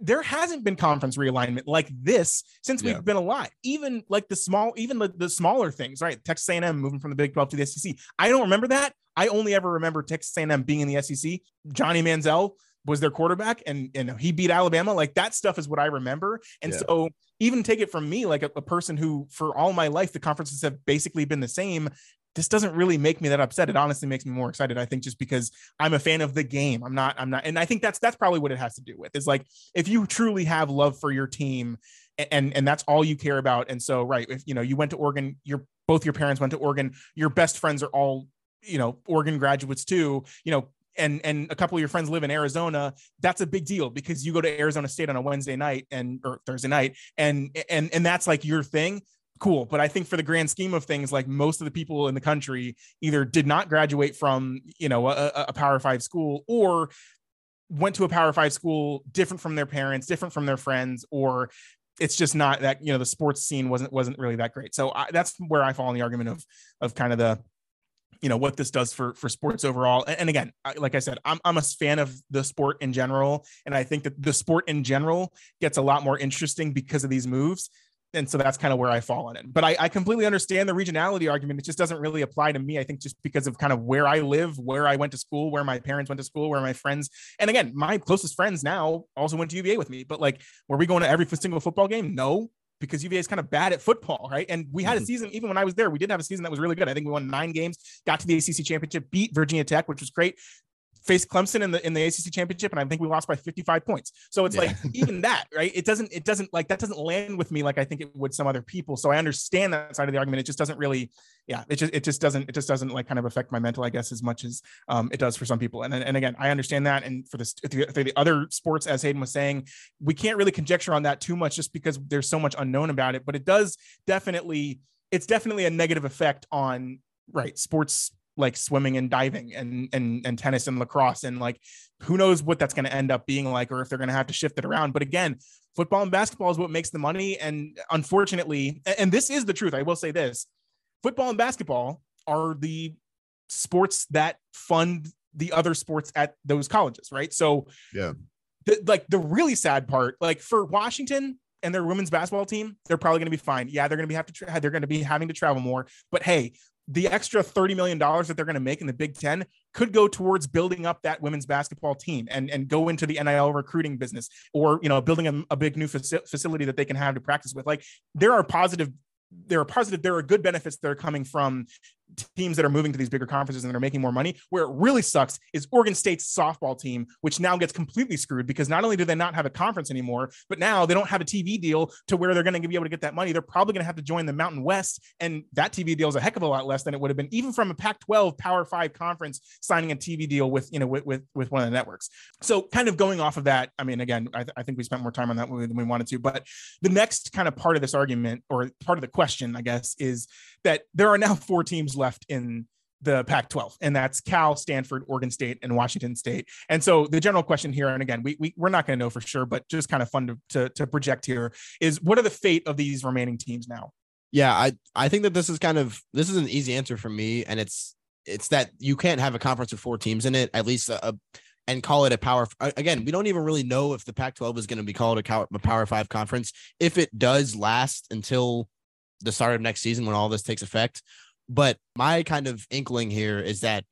there hasn't been conference realignment like this since we've yeah. been alive. Even like the small, even the, the smaller things, right? Texas A&M moving from the Big 12 to the SEC. I don't remember that. I only ever remember Texas A&M being in the SEC. Johnny Manziel was their quarterback, and and he beat Alabama. Like that stuff is what I remember. And yeah. so even take it from me, like a, a person who for all my life the conferences have basically been the same this doesn't really make me that upset. It honestly makes me more excited. I think just because I'm a fan of the game. I'm not, I'm not, and I think that's that's probably what it has to do with is like if you truly have love for your team and and that's all you care about. And so, right, if you know you went to Oregon, your both your parents went to Oregon, your best friends are all, you know, Oregon graduates too, you know, and and a couple of your friends live in Arizona, that's a big deal because you go to Arizona State on a Wednesday night and or Thursday night and and and that's like your thing cool. But I think for the grand scheme of things, like most of the people in the country either did not graduate from, you know, a, a power five school or went to a power five school different from their parents, different from their friends, or it's just not that, you know, the sports scene wasn't, wasn't really that great. So I, that's where I fall in the argument of, of kind of the, you know what this does for for sports overall and, and again like i said I'm, I'm a fan of the sport in general and i think that the sport in general gets a lot more interesting because of these moves and so that's kind of where I fall on it. But I, I, completely understand the regionality argument. It just doesn't really apply to me. I think just because of kind of where I live, where I went to school, where my parents went to school, where my friends, and again, my closest friends now also went to UVA with me. But like, were we going to every single football game? No, because UVA is kind of bad at football, right? And we had a mm-hmm. season, even when I was there, we did have a season that was really good. I think we won nine games, got to the ACC championship, beat Virginia Tech, which was great faced Clemson in the in the ACC championship, and I think we lost by 55 points. So it's yeah. like even that, right? It doesn't it doesn't like that doesn't land with me like I think it would some other people. So I understand that side of the argument. It just doesn't really, yeah, it just it just doesn't it just doesn't like kind of affect my mental, I guess, as much as um, it does for some people. And and again, I understand that. And for the for the other sports, as Hayden was saying, we can't really conjecture on that too much just because there's so much unknown about it. But it does definitely it's definitely a negative effect on right sports like swimming and diving and and and tennis and lacrosse and like who knows what that's going to end up being like or if they're going to have to shift it around but again football and basketball is what makes the money and unfortunately and this is the truth i will say this football and basketball are the sports that fund the other sports at those colleges right so yeah the, like the really sad part like for washington and their women's basketball team, they're probably going to be fine. Yeah, they're going to be have to tra- they're going to be having to travel more. But hey, the extra $30 million that they're going to make in the Big Ten could go towards building up that women's basketball team and, and go into the NIL recruiting business or, you know, building a, a big new faci- facility that they can have to practice with. Like there are positive there are positive there are good benefits that are coming from teams that are moving to these bigger conferences and that are making more money. Where it really sucks is Oregon State's softball team, which now gets completely screwed because not only do they not have a conference anymore, but now they don't have a TV deal to where they're going to be able to get that money. They're probably going to have to join the Mountain West, and that TV deal is a heck of a lot less than it would have been even from a Pac-12 Power Five conference signing a TV deal with you know with with, with one of the networks. So kind of going off of that, I mean, again, I, th- I think we spent more time on that than we wanted to, but the next kind of part of this argument or part of the question, I guess, is that there are now four teams left in the Pac 12, and that's Cal, Stanford, Oregon State, and Washington State. And so the general question here, and again, we, we, we're not going to know for sure, but just kind of fun to, to, to project here is what are the fate of these remaining teams now? Yeah, I, I think that this is kind of this is an easy answer for me, and it's it's that you can't have a conference with four teams in it, at least a, a and call it a power. Again, we don't even really know if the Pac 12 is going to be called a, a power five conference. If it does last until the start of next season when all this takes effect. But my kind of inkling here is that,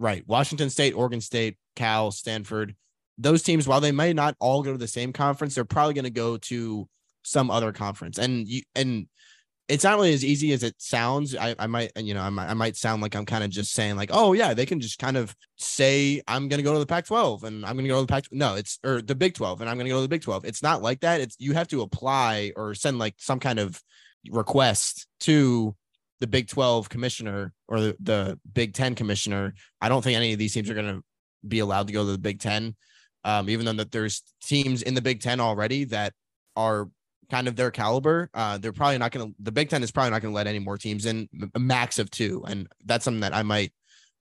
right, Washington State, Oregon State, Cal, Stanford, those teams, while they may not all go to the same conference, they're probably going to go to some other conference. And you and it's not really as easy as it sounds. I, I might, you know, I might, I might sound like I'm kind of just saying like, oh yeah, they can just kind of say I'm going to go to the Pac-12 and I'm going to go to the Pac. No, it's or the Big 12 and I'm going to go to the Big 12. It's not like that. It's you have to apply or send like some kind of request to the Big 12 commissioner or the, the Big 10 commissioner. I don't think any of these teams are going to be allowed to go to the Big 10. Um, even though that there's teams in the Big 10 already that are kind of their caliber, uh, they're probably not going to. The Big Ten is probably not going to let any more teams in, a max of two, and that's something that I might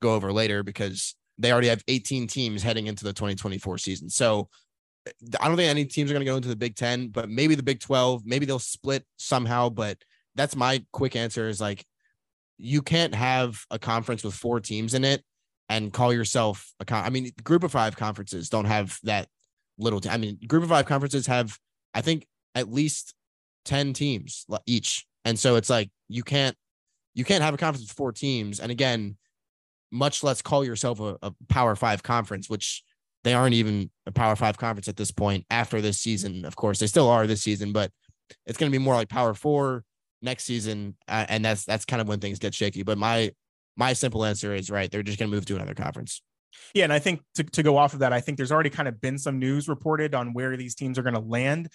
go over later because they already have 18 teams heading into the 2024 season. So I don't think any teams are going to go into the Big Ten, but maybe the Big 12, maybe they'll split somehow. But that's my quick answer is like, you can't have a conference with four teams in it and call yourself a con. I mean, group of five conferences don't have that little. T- I mean, group of five conferences have, I think, at least 10 teams each. And so it's like you can't you can't have a conference with four teams. And again, much less call yourself a, a power five conference, which they aren't even a power five conference at this point after this season. Of course, they still are this season, but it's going to be more like power four next season. Uh, and that's that's kind of when things get shaky. But my my simple answer is right. They're just going to move to another conference. Yeah, and I think to, to go off of that, I think there's already kind of been some news reported on where these teams are going to land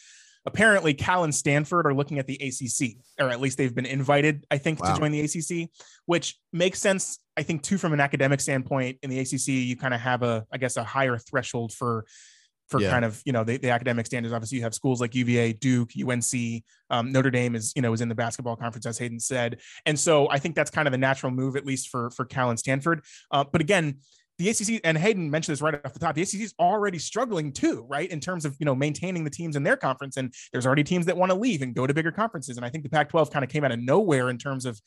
apparently Cal and Stanford are looking at the ACC, or at least they've been invited, I think, wow. to join the ACC, which makes sense. I think too, from an academic standpoint, in the ACC, you kind of have a, I guess, a higher threshold for for yeah. kind of you know the, the academic standards. Obviously, you have schools like UVA, Duke, UNC, um, Notre Dame is you know is in the basketball conference, as Hayden said, and so I think that's kind of the natural move, at least for for Cal and Stanford. Uh, but again, the ACC and Hayden mentioned this right off the top. The ACC is already struggling too, right, in terms of you know maintaining the teams in their conference, and there's already teams that want to leave and go to bigger conferences. And I think the Pac-12 kind of came out of nowhere in terms of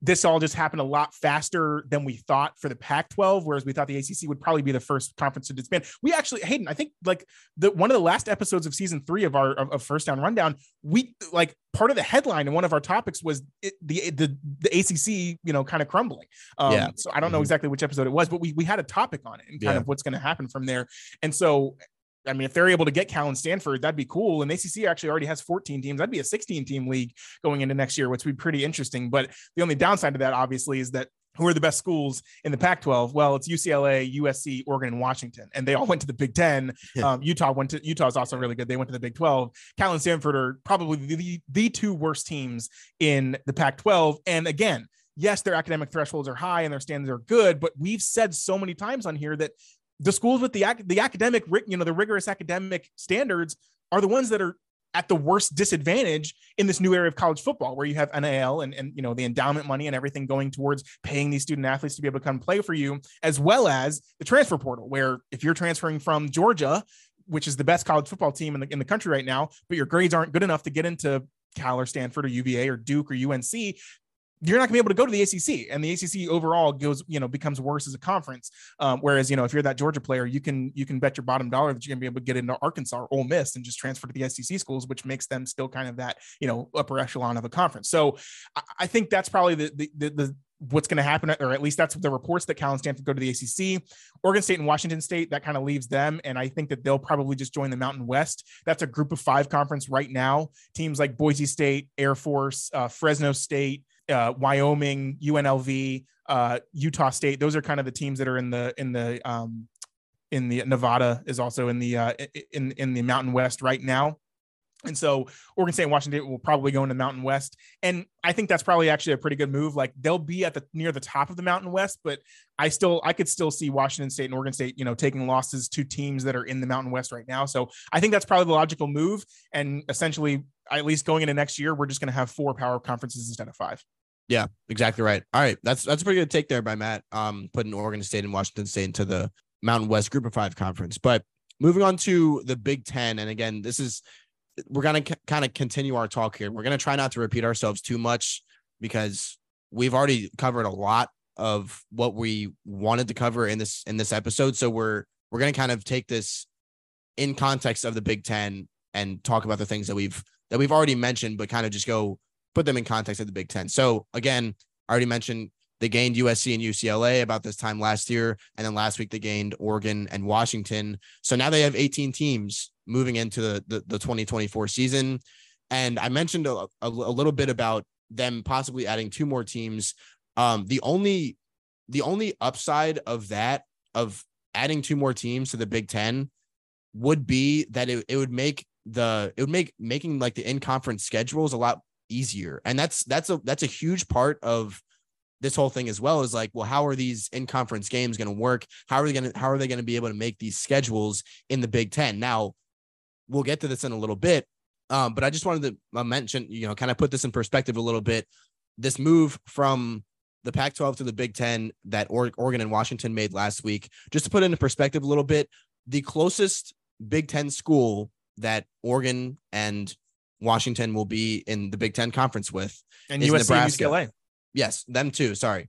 this all just happened a lot faster than we thought for the Pac 12, whereas we thought the ACC would probably be the first conference to disband. We actually, Hayden, I think like the one of the last episodes of season three of our of, of First Down Rundown, we like part of the headline and one of our topics was it, the, the the ACC, you know, kind of crumbling. Um, yeah. So I don't know mm-hmm. exactly which episode it was, but we we had a topic on it and kind yeah. of what's going to happen from there. And so I mean, if they're able to get Cal and Stanford, that'd be cool. And ACC actually already has 14 teams. That'd be a 16 team league going into next year, which would be pretty interesting. But the only downside to that, obviously, is that who are the best schools in the Pac 12? Well, it's UCLA, USC, Oregon, and Washington. And they all went to the Big 10. Yeah. Um, Utah went to Utah is also really good. They went to the Big 12. Cal and Stanford are probably the, the, the two worst teams in the Pac 12. And again, yes, their academic thresholds are high and their standards are good, but we've said so many times on here that the schools with the the academic you know the rigorous academic standards are the ones that are at the worst disadvantage in this new area of college football where you have NIL and, and you know the endowment money and everything going towards paying these student athletes to be able to come play for you as well as the transfer portal where if you're transferring from Georgia which is the best college football team in the, in the country right now but your grades aren't good enough to get into Cal or Stanford or UVA or Duke or UNC you're not gonna be able to go to the ACC, and the ACC overall goes, you know, becomes worse as a conference. Um, whereas, you know, if you're that Georgia player, you can you can bet your bottom dollar that you're gonna be able to get into Arkansas or Ole Miss and just transfer to the SEC schools, which makes them still kind of that, you know, upper echelon of a conference. So I, I think that's probably the the, the, the what's going to happen, or at least that's the reports that Cal and Stanford go to the ACC. Oregon State and Washington State, that kind of leaves them. And I think that they'll probably just join the Mountain West. That's a group of five conference right now. Teams like Boise State, Air Force, uh, Fresno State, uh, Wyoming, UNLV, uh, Utah State. Those are kind of the teams that are in the in the um, in the Nevada is also in the uh, in in the Mountain West right now. And so Oregon State and Washington will probably go into the Mountain West. And I think that's probably actually a pretty good move. Like they'll be at the near the top of the Mountain West, but I still I could still see Washington State and Oregon State, you know, taking losses to teams that are in the Mountain West right now. So I think that's probably the logical move. And essentially, at least going into next year, we're just going to have four power conferences instead of five. Yeah, exactly right. All right, that's that's a pretty good take there by Matt. Um, putting Oregon State and Washington State into the Mountain West Group of Five conference. But moving on to the Big Ten, and again, this is we're gonna c- kind of continue our talk here. We're gonna try not to repeat ourselves too much because we've already covered a lot of what we wanted to cover in this in this episode. So we're we're gonna kind of take this in context of the Big Ten and talk about the things that we've that we've already mentioned, but kind of just go put them in context of the Big Ten. So again, I already mentioned they gained USC and UCLA about this time last year. And then last week they gained Oregon and Washington. So now they have 18 teams moving into the, the, the 2024 season. And I mentioned a, a, a little bit about them possibly adding two more teams. Um, the only the only upside of that of adding two more teams to the Big Ten would be that it, it would make the it would make making like the in conference schedules a lot easier. And that's that's a that's a huge part of this whole thing as well is like, well, how are these in conference games going to work? How are they going to how are they going to be able to make these schedules in the Big Ten? Now, we'll get to this in a little bit, um, but I just wanted to uh, mention, you know, kind of put this in perspective a little bit. This move from the Pac-12 to the Big Ten that Oregon and Washington made last week, just to put into perspective a little bit, the closest Big Ten school that Oregon and Washington will be in the Big Ten conference with, and USC, Nebraska. UCLA. Yes, them too. Sorry.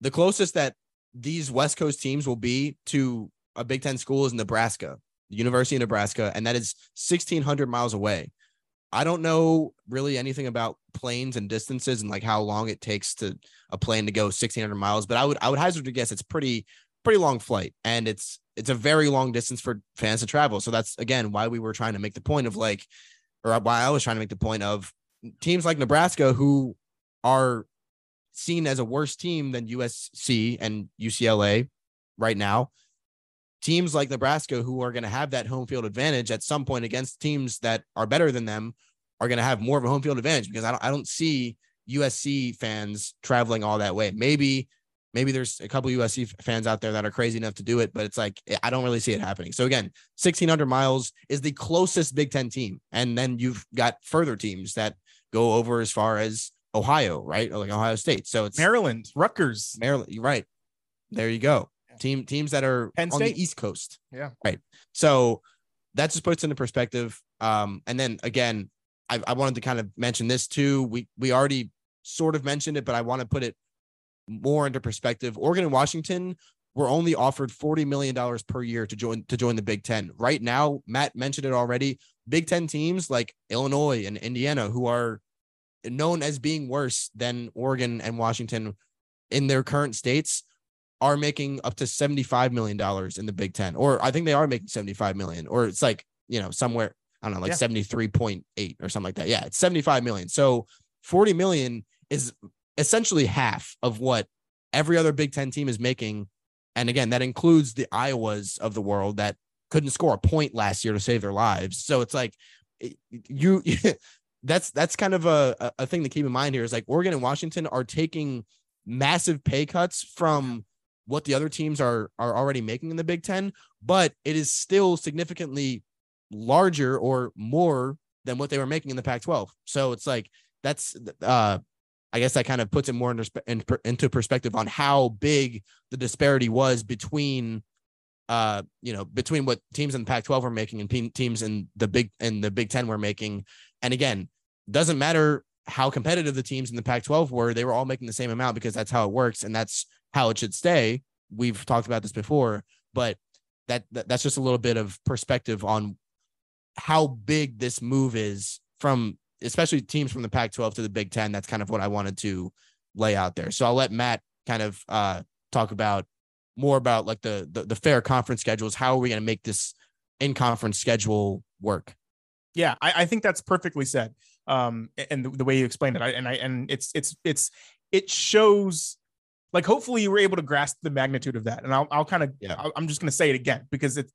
The closest that these West Coast teams will be to a Big Ten school is Nebraska, the University of Nebraska, and that is 1,600 miles away. I don't know really anything about planes and distances and like how long it takes to a plane to go 1,600 miles, but I would I would hazard to guess it's pretty pretty long flight, and it's it's a very long distance for fans to travel. So that's again why we were trying to make the point of like, or why I was trying to make the point of teams like Nebraska who are seen as a worse team than USC and UCLA right now. Teams like Nebraska, who are going to have that home field advantage at some point against teams that are better than them, are going to have more of a home field advantage because I don't, I don't see USC fans traveling all that way. Maybe, maybe there's a couple USC fans out there that are crazy enough to do it, but it's like I don't really see it happening. So again, 1600 miles is the closest Big Ten team, and then you've got further teams that go over as far as Ohio, right? Or like Ohio State. So it's Maryland, Rutgers, Maryland. Right. There you go. Team teams that are Penn on the East Coast. Yeah. Right. So that just puts into perspective. Um, and then again, I, I wanted to kind of mention this too. We we already sort of mentioned it, but I want to put it more into perspective. Oregon and Washington were only offered $40 million per year to join to join the Big Ten. Right now, Matt mentioned it already. Big Ten teams like Illinois and Indiana, who are known as being worse than Oregon and Washington in their current states are making up to 75 million dollars in the Big 10 or I think they are making 75 million or it's like you know somewhere I don't know like yeah. 73.8 or something like that yeah it's 75 million so 40 million is essentially half of what every other Big 10 team is making and again that includes the Iowas of the world that couldn't score a point last year to save their lives so it's like you that's that's kind of a, a thing to keep in mind here is like Oregon and Washington are taking massive pay cuts from what the other teams are are already making in the Big 10, but it is still significantly larger or more than what they were making in the Pac-12. So it's like that's uh I guess that kind of puts it more into, into perspective on how big the disparity was between uh you know between what teams in the Pac-12 were making and teams in the big in the Big 10 were making and again, doesn't matter how competitive the teams in the Pac 12 were, they were all making the same amount because that's how it works and that's how it should stay. We've talked about this before, but that, that that's just a little bit of perspective on how big this move is from especially teams from the Pac 12 to the Big 10. That's kind of what I wanted to lay out there. So I'll let Matt kind of uh, talk about more about like the, the, the fair conference schedules. How are we going to make this in conference schedule work? Yeah, I, I think that's perfectly said. Um, and the, the way you explained it, I, and I and it's it's it's it shows like hopefully you were able to grasp the magnitude of that. And I'll I'll kind of yeah. I'm just going to say it again because it's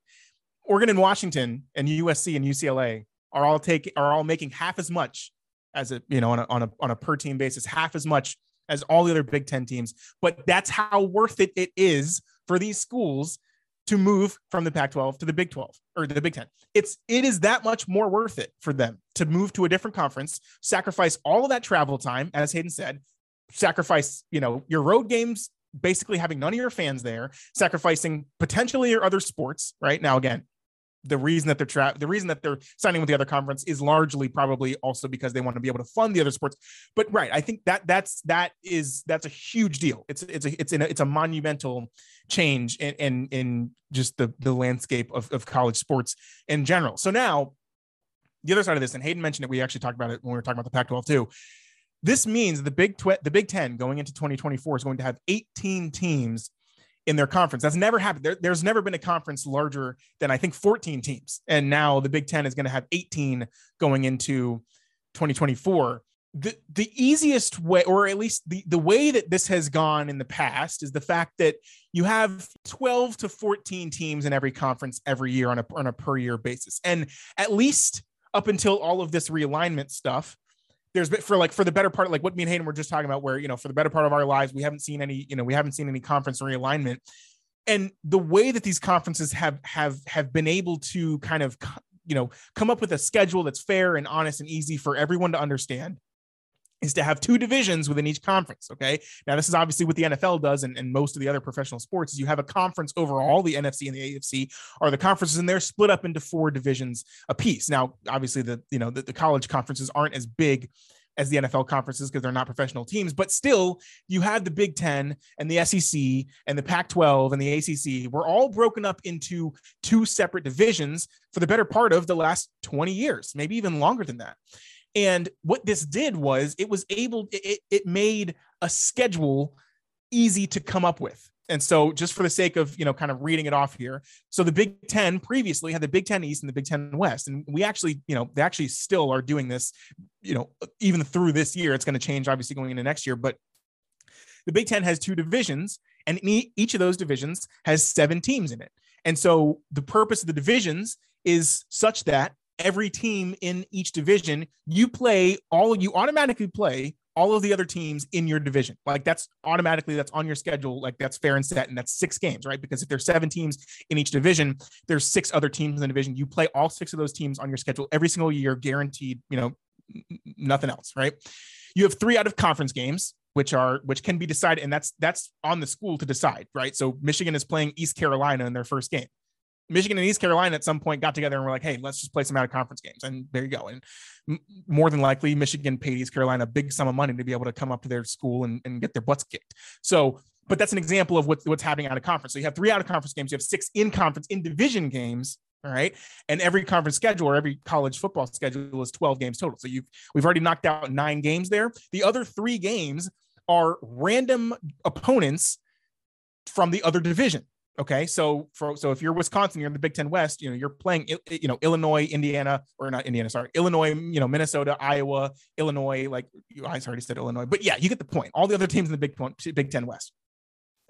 Oregon and Washington and USC and UCLA are all taking are all making half as much as a you know on a on a on a per team basis, half as much as all the other Big Ten teams. But that's how worth it it is for these schools to move from the Pac-12 to the Big 12 or the Big 10. It's it is that much more worth it for them to move to a different conference, sacrifice all of that travel time, as Hayden said, sacrifice, you know, your road games, basically having none of your fans there, sacrificing potentially your other sports, right? Now again, the reason that they're tra- the reason that they're signing with the other conference is largely probably also because they want to be able to fund the other sports. But right, I think that that's that is that's a huge deal. It's it's a it's a, it's a monumental change in in, in just the the landscape of, of college sports in general. So now the other side of this, and Hayden mentioned it, we actually talked about it when we were talking about the Pac-12 too. This means the Big Tw- the Big Ten going into 2024 is going to have 18 teams in their conference. That's never happened. There, there's never been a conference larger than I think 14 teams. And now the Big Ten is going to have 18 going into 2024 the the easiest way or at least the the way that this has gone in the past is the fact that you have 12 to 14 teams in every conference every year on a on a per year basis and at least up until all of this realignment stuff there's been for like for the better part like what me and Hayden were just talking about where you know for the better part of our lives we haven't seen any you know we haven't seen any conference realignment. And the way that these conferences have have have been able to kind of you know come up with a schedule that's fair and honest and easy for everyone to understand is to have two divisions within each conference. Okay. Now, this is obviously what the NFL does and, and most of the other professional sports is you have a conference overall, the NFC and the AFC are the conferences, and they're split up into four divisions apiece. Now, obviously, the you know the, the college conferences aren't as big as the NFL conferences because they're not professional teams, but still, you have the Big Ten and the SEC and the Pac 12 and the ACC. We're all broken up into two separate divisions for the better part of the last 20 years, maybe even longer than that. And what this did was it was able, it, it made a schedule easy to come up with. And so, just for the sake of you know, kind of reading it off here, so the Big Ten previously had the Big Ten East and the Big Ten West, and we actually, you know, they actually still are doing this, you know, even through this year. It's going to change, obviously, going into next year. But the Big Ten has two divisions, and each of those divisions has seven teams in it. And so, the purpose of the divisions is such that every team in each division, you play all you automatically play all of the other teams in your division. Like that's automatically that's on your schedule. Like that's fair and set, and that's six games, right? Because if there's seven teams in each division, there's six other teams in the division. You play all six of those teams on your schedule every single year, guaranteed. You know, nothing else, right? You have three out of conference games, which are which can be decided, and that's that's on the school to decide, right? So Michigan is playing East Carolina in their first game. Michigan and East Carolina at some point got together and were like, "Hey, let's just play some out of conference games." And there you go. And m- more than likely, Michigan paid East Carolina a big sum of money to be able to come up to their school and, and get their butts kicked. So, but that's an example of what's what's happening out of conference. So you have three out of conference games. You have six in conference in division games. All right. And every conference schedule or every college football schedule is 12 games total. So you've we've already knocked out nine games there. The other three games are random opponents from the other division. Okay, so for so if you're Wisconsin, you're in the Big Ten West. You know you're playing, you know Illinois, Indiana, or not Indiana, sorry, Illinois, you know Minnesota, Iowa, Illinois. Like I already said Illinois, but yeah, you get the point. All the other teams in the Big Big Ten West,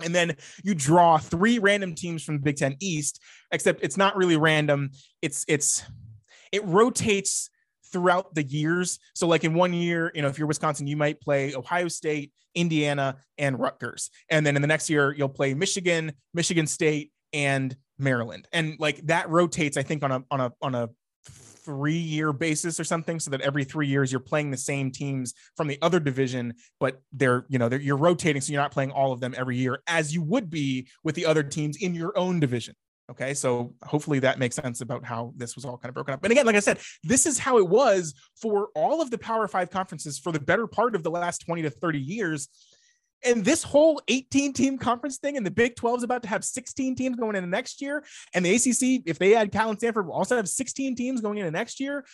and then you draw three random teams from the Big Ten East. Except it's not really random. It's it's it rotates throughout the years. So, like in one year, you know, if you're Wisconsin, you might play Ohio State, Indiana, and Rutgers. And then in the next year, you'll play Michigan, Michigan State, and Maryland. And like that rotates, I think, on a on a on a three year basis or something so that every three years you're playing the same teams from the other division but they're you know they're, you're rotating so you're not playing all of them every year as you would be with the other teams in your own division Okay. So hopefully that makes sense about how this was all kind of broken up. And again, like I said, this is how it was for all of the Power Five conferences for the better part of the last 20 to 30 years. And this whole 18 team conference thing, and the Big 12 is about to have 16 teams going into next year. And the ACC, if they add Cal and Stanford, will also have 16 teams going into next year.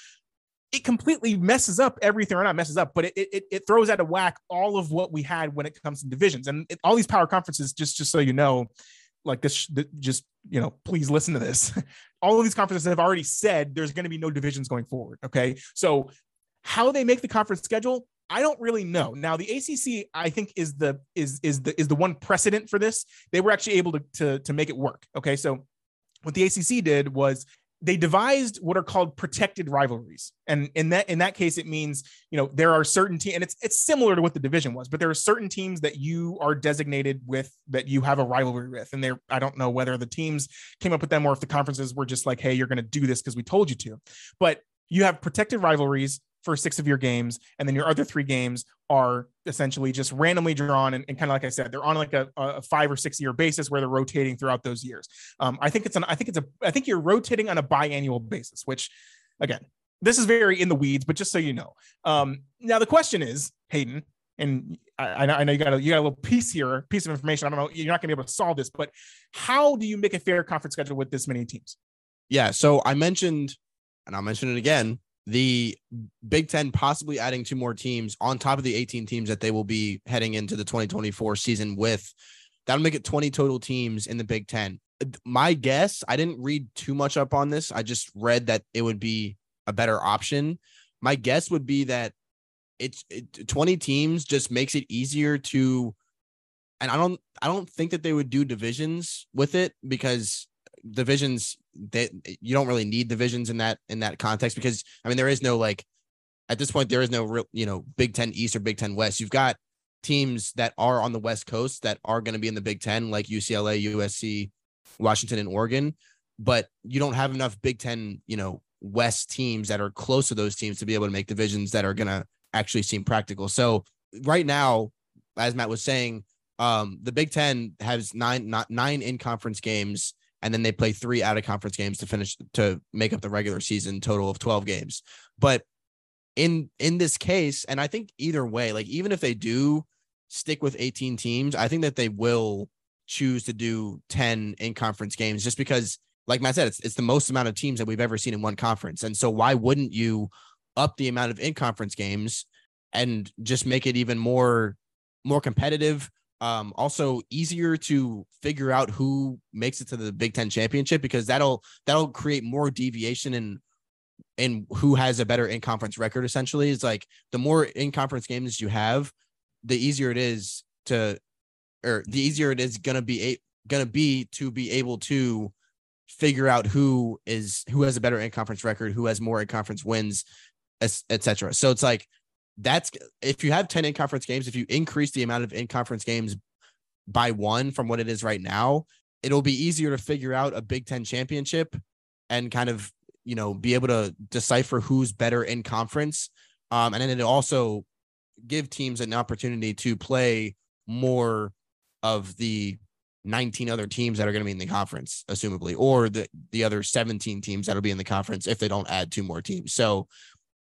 It completely messes up everything, or not messes up, but it, it, it throws out of whack all of what we had when it comes to divisions. And it, all these power conferences, just, just so you know, like this, just you know please listen to this all of these conferences have already said there's going to be no divisions going forward okay so how they make the conference schedule I don't really know. Now the ACC, I think, is the is is the is the one precedent for this. They were actually able to to, to make it work. Okay, so what the ACC did was they devised what are called protected rivalries. And in that in that case it means you know there are certain teams and it's it's similar to what the division was but there are certain teams that you are designated with that you have a rivalry with. And there i don't know whether the teams came up with them or if the conferences were just like hey you're going to do this because we told you to. But you have protected rivalries for six of your games, and then your other three games are essentially just randomly drawn and, and kind of like I said, they're on like a, a, five or six year basis where they're rotating throughout those years. Um, I think it's an I think it's a I think you're rotating on a biannual basis, which again, this is very in the weeds, but just so you know. Um, now the question is, Hayden, and I, I, know you got a you got a little piece here, piece of information. I don't know, you're not gonna be able to solve this, but how do you make a fair conference schedule with this many teams? Yeah, so I mentioned, and I'll mention it again the Big Ten possibly adding two more teams on top of the 18 teams that they will be heading into the 2024 season with. That'll make it 20 total teams in the Big Ten. My guess, I didn't read too much up on this. I just read that it would be a better option. my guess would be that it's it, 20 teams just makes it easier to and I don't I don't think that they would do divisions with it because divisions that you don't really need divisions in that in that context because I mean there is no like at this point there is no real you know Big 10 East or Big 10 West. You've got teams that are on the West Coast that are going to be in the Big 10 like UCLA, USC, Washington and Oregon, but you don't have enough Big 10, you know, West teams that are close to those teams to be able to make divisions that are going to actually seem practical. So right now, as Matt was saying, um, the Big Ten has nine not nine in conference games, and then they play three out of conference games to finish to make up the regular season total of 12 games. But in in this case, and I think either way, like even if they do stick with 18 teams, I think that they will choose to do 10 in conference games just because like Matt said, it's it's the most amount of teams that we've ever seen in one conference. And so why wouldn't you up the amount of in conference games and just make it even more more competitive? Um, also easier to figure out who makes it to the Big Ten championship because that'll that'll create more deviation in in who has a better in conference record. Essentially, is like the more in conference games you have, the easier it is to, or the easier it is gonna be a, gonna be to be able to figure out who is who has a better in conference record, who has more in conference wins, etc. So it's like that's if you have 10 in conference games, if you increase the amount of in conference games by one from what it is right now, it'll be easier to figure out a Big Ten championship and kind of, you know, be able to decipher who's better in conference. Um, and then it also give teams an opportunity to play more of the 19 other teams that are going to be in the conference, assumably, or the, the other 17 teams that'll be in the conference if they don't add two more teams. So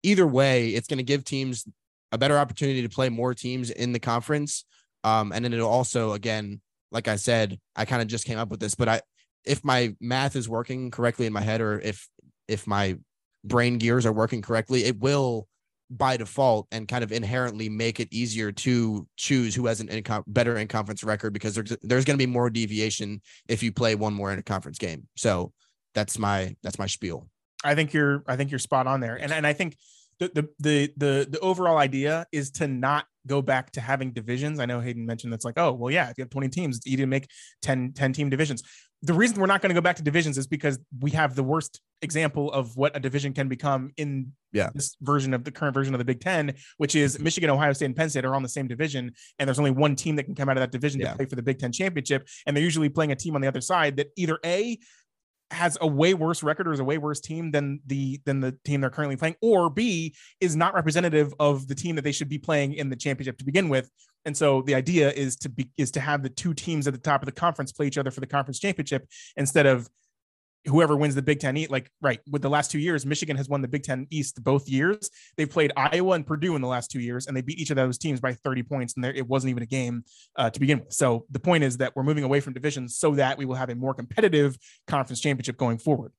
either way, it's going to give teams a better opportunity to play more teams in the conference. Um, and then it'll also, again, like I said, I kind of just came up with this, but I, if my math is working correctly in my head, or if, if my brain gears are working correctly, it will by default and kind of inherently make it easier to choose who has an income better in conference record because there's there's going to be more deviation if you play one more in a conference game. So that's my that's my spiel. I think you're I think you're spot on there. And and I think the the the the, the overall idea is to not go back to having divisions. I know Hayden mentioned that's like, oh, well, yeah, if you have 20 teams, it's easy to make 10, 10 team divisions the reason we're not going to go back to divisions is because we have the worst example of what a division can become in yeah. this version of the current version of the Big Ten, which is mm-hmm. Michigan, Ohio State, and Penn State are on the same division, and there's only one team that can come out of that division yeah. to play for the Big Ten championship, and they're usually playing a team on the other side that either a has a way worse record or is a way worse team than the than the team they're currently playing, or B is not representative of the team that they should be playing in the championship to begin with. And so the idea is to be is to have the two teams at the top of the conference play each other for the conference championship instead of whoever wins the Big Ten East. Like right with the last two years, Michigan has won the Big Ten East both years. They've played Iowa and Purdue in the last two years, and they beat each of those teams by 30 points, and there, it wasn't even a game uh, to begin with. So the point is that we're moving away from divisions so that we will have a more competitive conference championship going forward.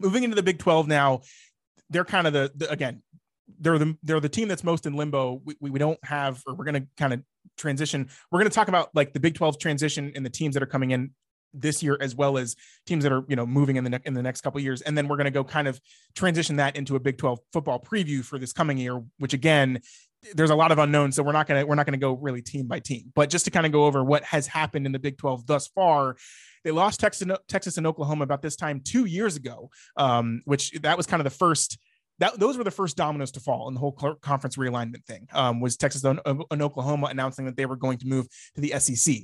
Moving into the Big 12 now, they're kind of the, the again they're the they're the team that's most in limbo. We, we, we don't have, or we're going to kind of transition. We're going to talk about like the Big 12 transition and the teams that are coming in this year, as well as teams that are you know moving in the ne- in the next couple years, and then we're going to go kind of transition that into a Big 12 football preview for this coming year. Which again, there's a lot of unknowns, so we're not gonna we're not gonna go really team by team, but just to kind of go over what has happened in the Big 12 thus far. They lost Texas, Texas and Oklahoma about this time two years ago, um, which that was kind of the first that those were the first dominoes to fall in the whole conference realignment thing. Um, was Texas and Oklahoma announcing that they were going to move to the SEC.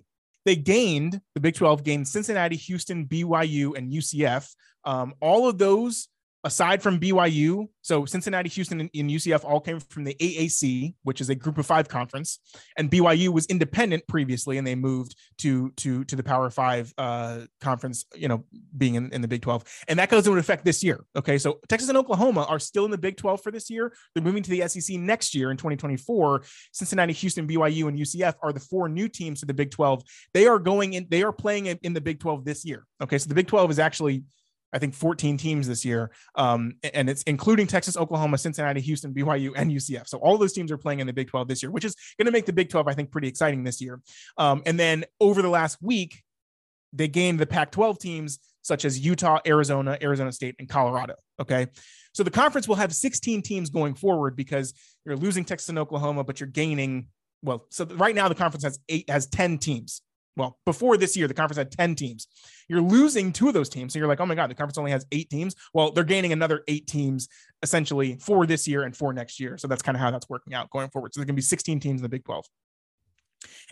They gained the Big 12 gained Cincinnati, Houston, BYU, and UCF. Um, all of those aside from BYU, so Cincinnati, Houston, and, and, UCF all came from the AAC, which is a Group of Five conference, and BYU was independent previously, and they moved to to to the Power Five uh, conference. You know, being in, in the Big Twelve, and that goes into effect this year. Okay, so Texas and Oklahoma are still in the Big Twelve for this year. They're moving to the SEC next year in 2024. Cincinnati, Houston, BYU, and UCF are the four new teams to the Big 12. They are going in. They are playing in, in the Big 12 this year. Okay, so the Big 12 is actually I think 14 teams this year. Um, and it's including Texas, Oklahoma, Cincinnati, Houston, BYU, and UCF. So all those teams are playing in the Big 12 this year, which is going to make the Big 12, I think, pretty exciting this year. Um, and then over the last week, they gained the Pac 12 teams such as Utah, Arizona, Arizona State, and Colorado. Okay. So the conference will have 16 teams going forward because you're losing Texas and Oklahoma, but you're gaining. Well, so right now the conference has eight has 10 teams. Well, before this year, the conference had 10 teams. You're losing two of those teams. So you're like, oh my God, the conference only has eight teams. Well, they're gaining another eight teams essentially for this year and for next year. So that's kind of how that's working out going forward. So there's going to be 16 teams in the Big 12.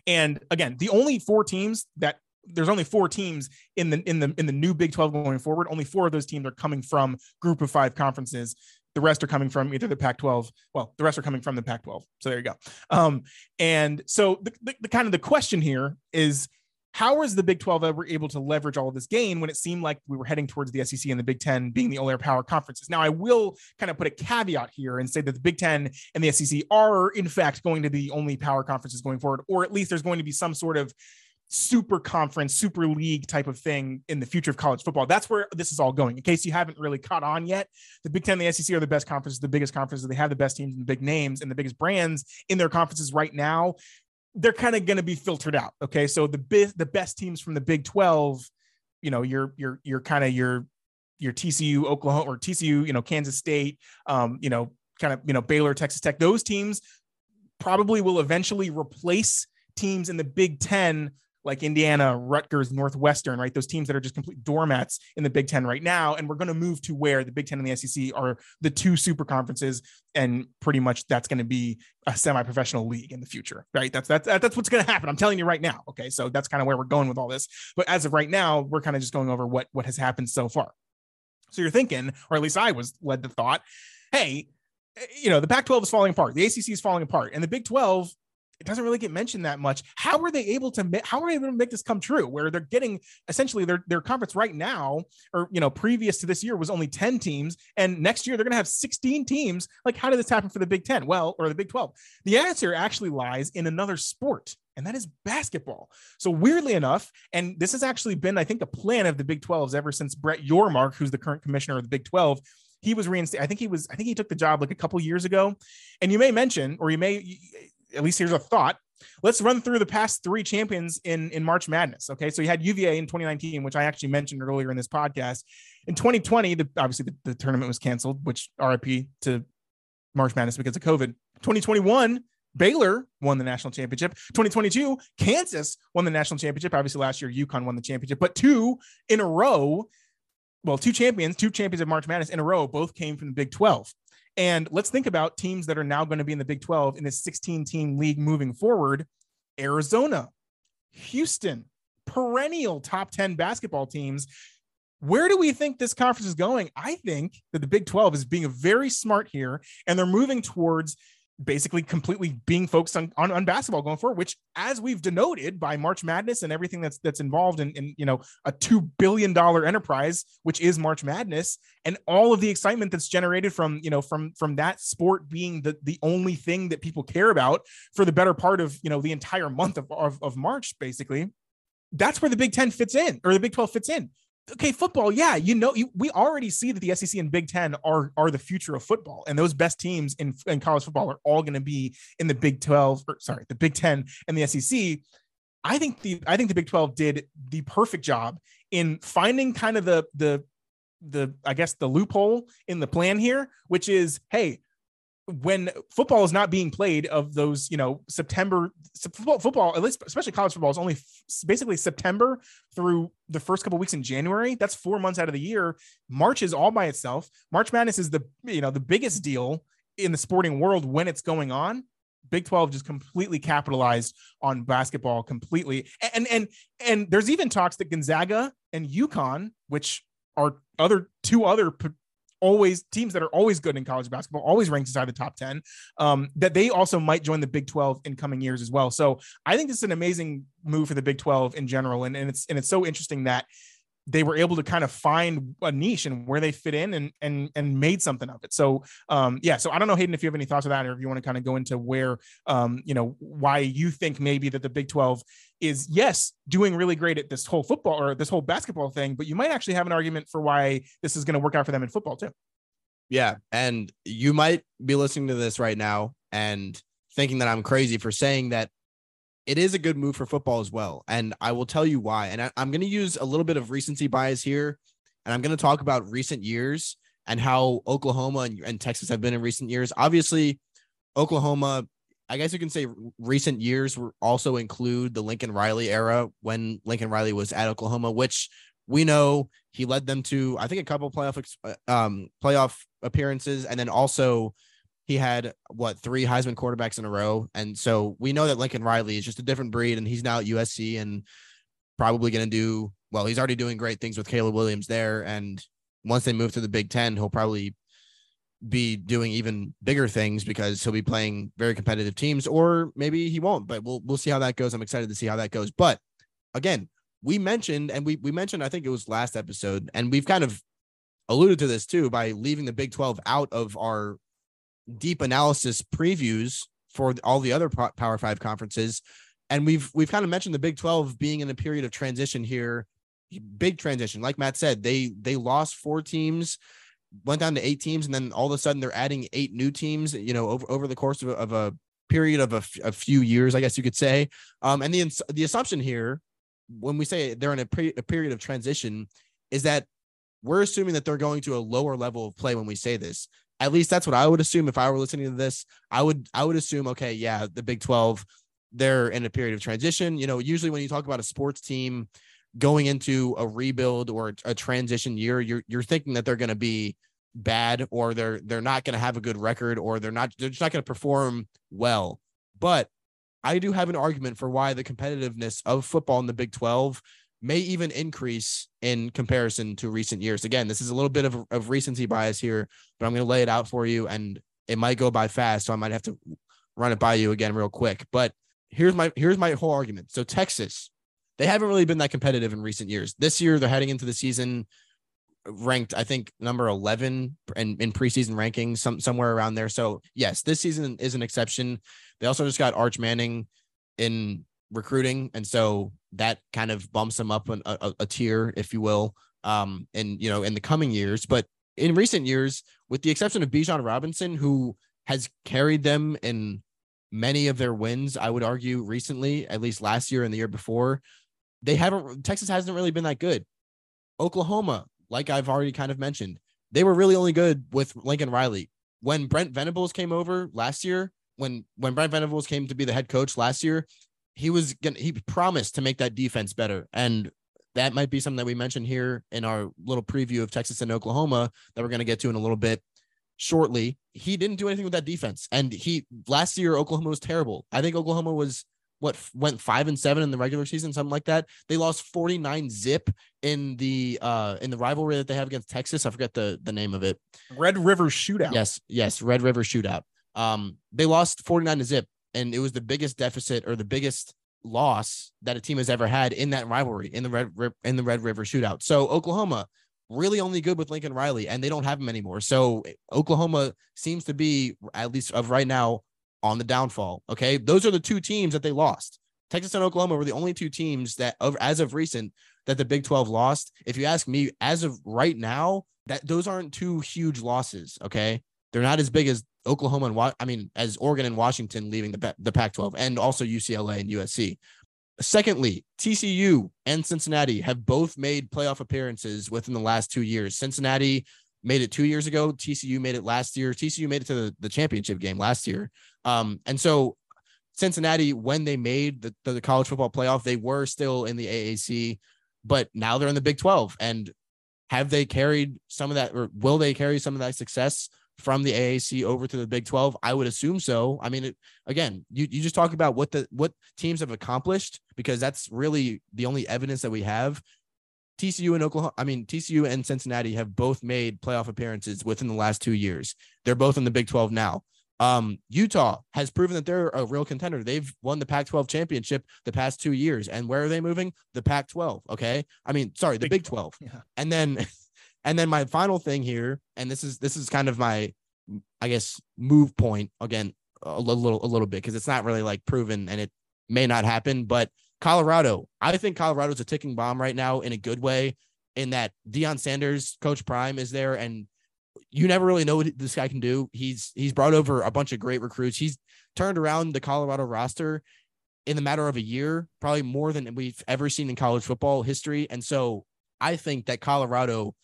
And again, the only four teams that there's only four teams in the in the in the new Big 12 going forward. Only four of those teams are coming from group of five conferences. The rest are coming from either the Pac-12. Well, the rest are coming from the Pac-12. So there you go. Um, and so the, the, the kind of the question here is how is the Big 12 ever able to leverage all of this gain when it seemed like we were heading towards the SEC and the Big 10 being the only power conferences? Now, I will kind of put a caveat here and say that the Big 10 and the SEC are, in fact, going to be the only power conferences going forward, or at least there's going to be some sort of super conference, super league type of thing in the future of college football. That's where this is all going. In case you haven't really caught on yet, the Big Ten and the SEC are the best conferences, the biggest conferences. They have the best teams and the big names and the biggest brands in their conferences right now. They're kind of going to be filtered out. Okay, so the bi- the best teams from the Big Twelve, you know, you're you're you're kind of your your TCU, Oklahoma, or TCU, you know, Kansas State, um, you know, kind of you know Baylor, Texas Tech. Those teams probably will eventually replace teams in the Big Ten like Indiana, Rutgers, Northwestern, right? Those teams that are just complete doormats in the Big Ten right now. And we're going to move to where the Big Ten and the SEC are the two super conferences. And pretty much that's going to be a semi professional league in the future, right? That's, that's, that's what's going to happen. I'm telling you right now. Okay. So that's kind of where we're going with all this. But as of right now, we're kind of just going over what, what has happened so far. So you're thinking, or at least I was led to thought, hey, eh, you know, the Pac 12 is falling apart, the ACC is falling apart, and the Big 12 it doesn't really get mentioned that much. How are they able to how are they able to make this come true? Where they're getting essentially their their conference right now, or you know, previous to this year was only 10 teams, and next year they're gonna have 16 teams. Like, how did this happen for the Big 10? Well, or the Big 12? The answer actually lies in another sport, and that is basketball. So weirdly enough, and this has actually been, I think, a plan of the Big 12s ever since Brett Yormark, who's the current commissioner of the Big 12, he was reinstated. I think he was, I think he took the job like a couple years ago. And you may mention, or you may at least here's a thought. Let's run through the past three champions in in March Madness. Okay, so you had UVA in 2019, which I actually mentioned earlier in this podcast. In 2020, the, obviously the, the tournament was canceled, which RIP to March Madness because of COVID. 2021, Baylor won the national championship. 2022, Kansas won the national championship. Obviously, last year UConn won the championship, but two in a row. Well, two champions, two champions of March Madness in a row, both came from the Big 12. And let's think about teams that are now going to be in the Big 12 in this 16 team league moving forward Arizona, Houston, perennial top 10 basketball teams. Where do we think this conference is going? I think that the Big 12 is being very smart here and they're moving towards basically completely being focused on, on, on basketball going forward, which as we've denoted by March Madness and everything that's that's involved in, in you know a two billion dollar enterprise, which is March Madness, and all of the excitement that's generated from you know from from that sport being the the only thing that people care about for the better part of you know the entire month of, of, of March, basically. That's where the Big Ten fits in, or the Big 12 fits in okay, football, yeah, you know, you, we already see that the SEC and Big Ten are are the future of football, and those best teams in, in college football are all going to be in the Big Twelve, or sorry, the Big Ten and the SEC. I think the I think the Big Twelve did the perfect job in finding kind of the the the I guess the loophole in the plan here, which is, hey, when football is not being played of those you know september football, football at least especially college football is only f- basically september through the first couple weeks in january. That's four months out of the year. March is all by itself. March madness is the you know the biggest deal in the sporting world when it's going on. Big 12 just completely capitalized on basketball completely. And and and there's even talks that gonzaga and UConn which are other two other always teams that are always good in college basketball, always ranked inside the top 10, um, that they also might join the Big 12 in coming years as well. So I think this is an amazing move for the Big 12 in general. And, and it's and it's so interesting that they were able to kind of find a niche and where they fit in and and and made something of it. So um yeah, so I don't know Hayden if you have any thoughts on that or if you want to kind of go into where um you know why you think maybe that the Big 12 is yes, doing really great at this whole football or this whole basketball thing, but you might actually have an argument for why this is going to work out for them in football too. Yeah, and you might be listening to this right now and thinking that I'm crazy for saying that it is a good move for football as well. And I will tell you why. And I, am going to use a little bit of recency bias here. And I'm going to talk about recent years and how Oklahoma and, and Texas have been in recent years. Obviously, Oklahoma, I guess you can say recent years also include the Lincoln Riley era when Lincoln Riley was at Oklahoma, which we know he led them to, I think, a couple playoff uh, um, playoff appearances, and then also he had what three Heisman quarterbacks in a row, and so we know that Lincoln Riley is just a different breed, and he's now at USC and probably going to do well. He's already doing great things with Caleb Williams there, and once they move to the Big Ten, he'll probably be doing even bigger things because he'll be playing very competitive teams, or maybe he won't. But we'll we'll see how that goes. I'm excited to see how that goes. But again, we mentioned and we we mentioned I think it was last episode, and we've kind of alluded to this too by leaving the Big 12 out of our deep analysis previews for all the other Power Five conferences. And we've we've kind of mentioned the Big 12 being in a period of transition here, big transition. Like Matt said, they they lost four teams, went down to eight teams, and then all of a sudden they're adding eight new teams. You know, over over the course of a, of a period of a, f- a few years, I guess you could say. Um, and the the assumption here, when we say they're in a, pre- a period of transition, is that we're assuming that they're going to a lower level of play when we say this at least that's what I would assume if I were listening to this. I would I would assume okay, yeah, the Big 12 they're in a period of transition. You know, usually when you talk about a sports team going into a rebuild or a transition year, you're you're thinking that they're going to be bad or they're they're not going to have a good record or they're not they're just not going to perform well. But I do have an argument for why the competitiveness of football in the Big 12 may even increase in comparison to recent years. Again, this is a little bit of, of recency bias here, but I'm going to lay it out for you and it might go by fast. So I might have to run it by you again real quick. But here's my here's my whole argument. So Texas, they haven't really been that competitive in recent years. This year they're heading into the season ranked, I think, number 11 in, in preseason rankings, some somewhere around there. So yes, this season is an exception. They also just got Arch Manning in recruiting, and so that kind of bumps them up a, a, a tier, if you will, um, and you know, in the coming years. But in recent years, with the exception of Bijan Robinson, who has carried them in many of their wins, I would argue recently, at least last year and the year before, they haven't Texas hasn't really been that good. Oklahoma, like I've already kind of mentioned, they were really only good with Lincoln Riley. When Brent Venables came over last year, when when Brent Venables came to be the head coach last year, he was gonna he promised to make that defense better. And that might be something that we mentioned here in our little preview of Texas and Oklahoma that we're going to get to in a little bit shortly. He didn't do anything with that defense. And he last year Oklahoma was terrible. I think Oklahoma was what went 5 and 7 in the regular season something like that. They lost 49 zip in the uh in the rivalry that they have against Texas. I forget the the name of it. Red River Shootout. Yes, yes, Red River Shootout. Um they lost 49 to zip and it was the biggest deficit or the biggest loss that a team has ever had in that rivalry in the red in the Red River Shootout. So Oklahoma really only good with Lincoln Riley, and they don't have him anymore. So eh, Oklahoma seems to be at least of right now on the downfall. Okay, those are the two teams that they lost. Texas and Oklahoma were the only two teams that, as of recent, that the Big 12 lost. If you ask me, as of right now, that those aren't two huge losses. Okay, they're not as big as Oklahoma and I mean, as Oregon and Washington leaving the the Pac-12, and also UCLA and USC. Secondly, TCU and Cincinnati have both made playoff appearances within the last two years. Cincinnati made it two years ago. TCU made it last year. TCU made it to the, the championship game last year. Um, and so Cincinnati, when they made the, the college football playoff, they were still in the AAC, but now they're in the Big 12. And have they carried some of that, or will they carry some of that success from the AAC over to the Big 12? I would assume so. I mean, it, again, you, you just talk about what the what teams have accomplished because that's really the only evidence that we have. TCU and Oklahoma, I mean, TCU and Cincinnati have both made playoff appearances within the last two years. They're both in the Big 12 now. Um, Utah has proven that they're a real contender. They've won the Pac 12 championship the past two years. And where are they moving? The Pac 12. Okay. I mean, sorry, the Big 12. Yeah. And then And then my final thing here, and this is this is kind of my, I guess, move point again a little a little bit because it's not really like proven and it may not happen. But Colorado, I think Colorado's a ticking bomb right now in a good way. In that Deion Sanders, Coach Prime, is there, and you never really know what this guy can do. He's he's brought over a bunch of great recruits. He's turned around the Colorado roster in the matter of a year, probably more than we've ever seen in college football history. And so I think that Colorado,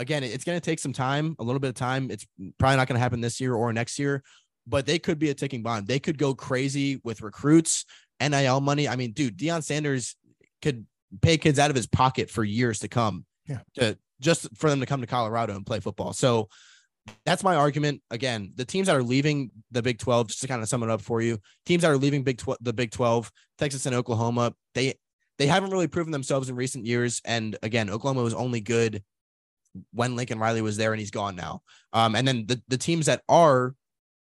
again, it's going to take some time, a little bit of time. It's probably not going to happen this year or next year, but they could be a ticking bomb. They could go crazy with recruits, NIL money. I mean, dude, Deion Sanders could pay kids out of his pocket for years to come. Yeah. To just for them to come to Colorado and play football. So that's my argument. Again, the teams that are leaving the Big 12, just to kind of sum it up for you, teams that are leaving Big 12, the Big 12, Texas and Oklahoma, they they haven't really proven themselves in recent years. And again, Oklahoma was only good when Lincoln Riley was there, and he's gone now. Um, and then the the teams that are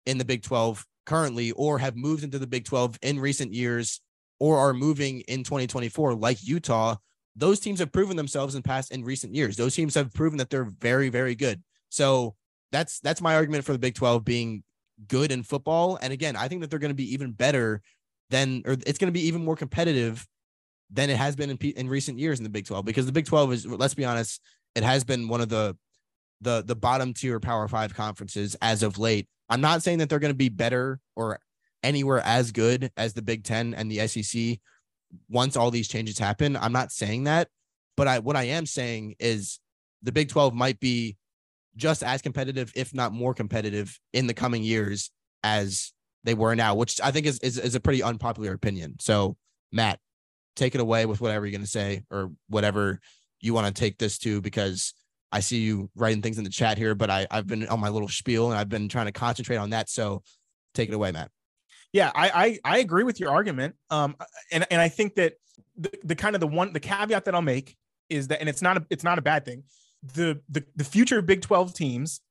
in the Big 12 currently, or have moved into the Big 12 in recent years, or are moving in 2024, like Utah, those teams have proven themselves in past in recent years. Those teams have proven that they're very, very good. So that's that's my argument for the Big 12 being good in football. And again, I think that they're going to be even better than, or it's going to be even more competitive than it has been in, in recent years in the Big 12 because the Big 12 is, let's be honest, it has been one of the the the bottom tier Power Five conferences as of late. I'm not saying that they're going to be better or anywhere as good as the Big Ten and the SEC once all these changes happen. I'm not saying that, but I what I am saying is the Big 12 might be just as competitive, if not more competitive, in the coming years as they were now, which I think is is, is a pretty unpopular opinion. So, Matt, take it away with whatever you're going to say or whatever you want to take this to, because I see you writing things in the chat here, but I I've been on my little spiel and I've been trying to concentrate on that. So, take it away, Matt. Yeah, I I, I agree with your argument. Um, and and I think that the, the kind of the one the caveat that I'll make is that, and it's not a it's not a bad thing the, the the future Big 12 teams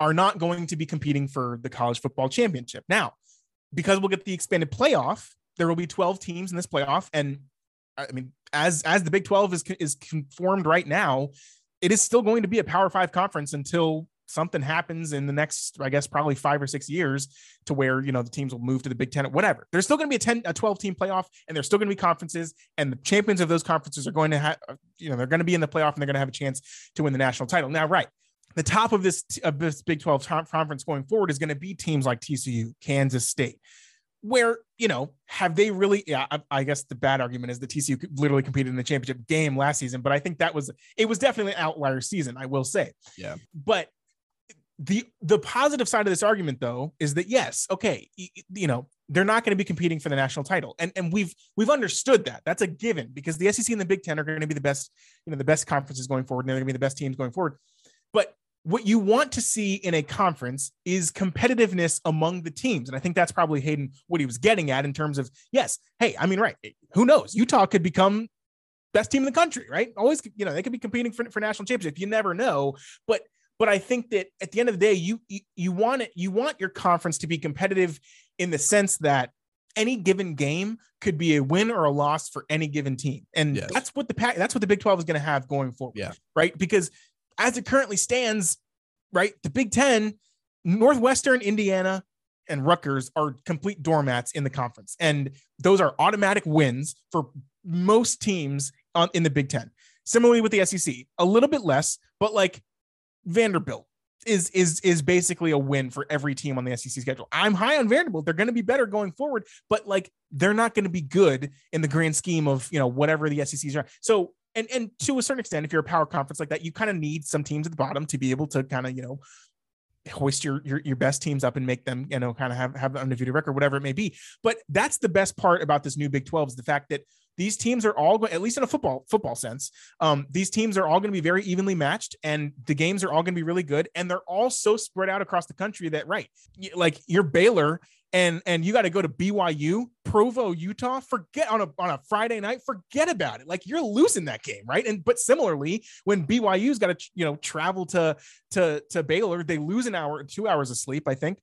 are not going to be competing for the college football championship. Now, because we'll get the expanded playoff, there will be 12 teams in this playoff and I mean as as the Big 12 is is conformed right now, it is still going to be a Power 5 conference until something happens in the next, I guess, probably five or six years to where, you know, the teams will move to the Big Ten, or whatever. There's still going to be a 10, a 12 team playoff, and there's still going to be conferences, and the champions of those conferences are going to have, you know, they're going to be in the playoff and they're going to have a chance to win the national title. Now, right. The top of this of this Big 12 conference going forward is going to be teams like TCU, Kansas State, where you know have they really yeah I, I, guess the bad argument is the tcu literally competed in the championship game last season but i think that was it was definitely an outlier season i will say. Yeah. But the the positive side of this argument though is that yes okay you, you know they're not going to be competing for the national title. And and we've we've understood that. That's a given because the SEC and the Big 10 are going to be the best you know the best conferences going forward and they're going to be the best teams going forward. But what you want to see in a conference is competitiveness among the teams and i think that's probably hayden what he was getting at in terms of yes hey i mean right who knows utah could become best team in the country right always you know they could be competing for, for national championship you never know but but I think that at the end of the day, you you, you want it, you want your conference to be competitive in the sense that any given game could be a win or a loss for any given team. And yes. that's what the Pac that's what the Big 12 is going to have going forward. Yeah. Right. Because as it currently stands, right, the Big Ten, Northwestern, Indiana, and Rutgers are complete doormats in the conference. And those are automatic wins for most teams on, in the Big Ten. Similarly with the SEC, a little bit less, but like Vanderbilt is is is basically a win for every team on the SEC schedule. I'm high on Vanderbilt. They're going to be better going forward, but like they're not going to be good in the grand scheme of you know whatever the SECs are. So and and to a certain extent, if you're a power conference like that, you kind of need some teams at the bottom to be able to kind of you know hoist your, your your best teams up and make them you know kind of have have an undefeated record, whatever it may be. But that's the best part about this new Big 12 is the fact that these teams are all going, at least in a football football sense, um, these teams are all going to be very evenly matched, and the games are all going to be really good, and they're all so spread out across the country that right, like you're Baylor. And, and you got to go to BYU, Provo, Utah. Forget on a on a Friday night. Forget about it. Like you're losing that game, right? And but similarly, when BYU's got to you know travel to to to Baylor, they lose an hour, two hours of sleep, I think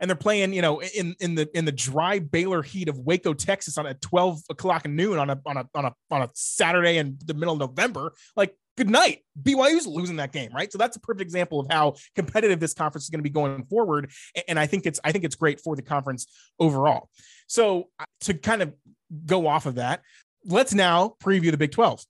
and they're playing, you know, in in the in the dry Baylor heat of Waco, Texas, on at twelve o'clock noon on a on a on a on a Saturday in the middle of November. Like, good night. BYU's losing that game, right? So that's a perfect example of how competitive this conference is going to be going forward, and I think it's I think it's great for the conference overall. So uh, to kind of go off of that, let's now preview the Big Twelve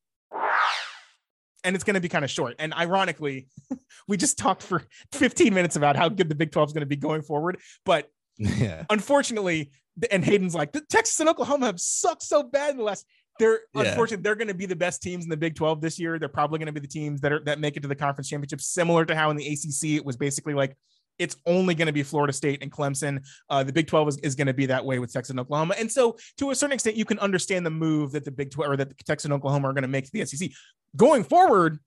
and it's going to be kind of short. And ironically, we just talked for 15 minutes about how good the Big 12 is going to be going forward. But Yeah. Unfortunately, and Hayden's like, the Texas and Oklahoma have sucked so bad in the last. They're Yeah. unfortunately they're going to be the best teams in the Big 12 this year. They're probably going to be the teams that are that make it to the conference championship, similar to how in the ACC it was basically like it's only going to be Florida State and Clemson. Uh, the Big 12 is, is going to be that way with Texas and Oklahoma. And so, to a certain extent, you can understand the move that the Big 12 or that the Texas and Oklahoma are going to make to the SEC. Going forward,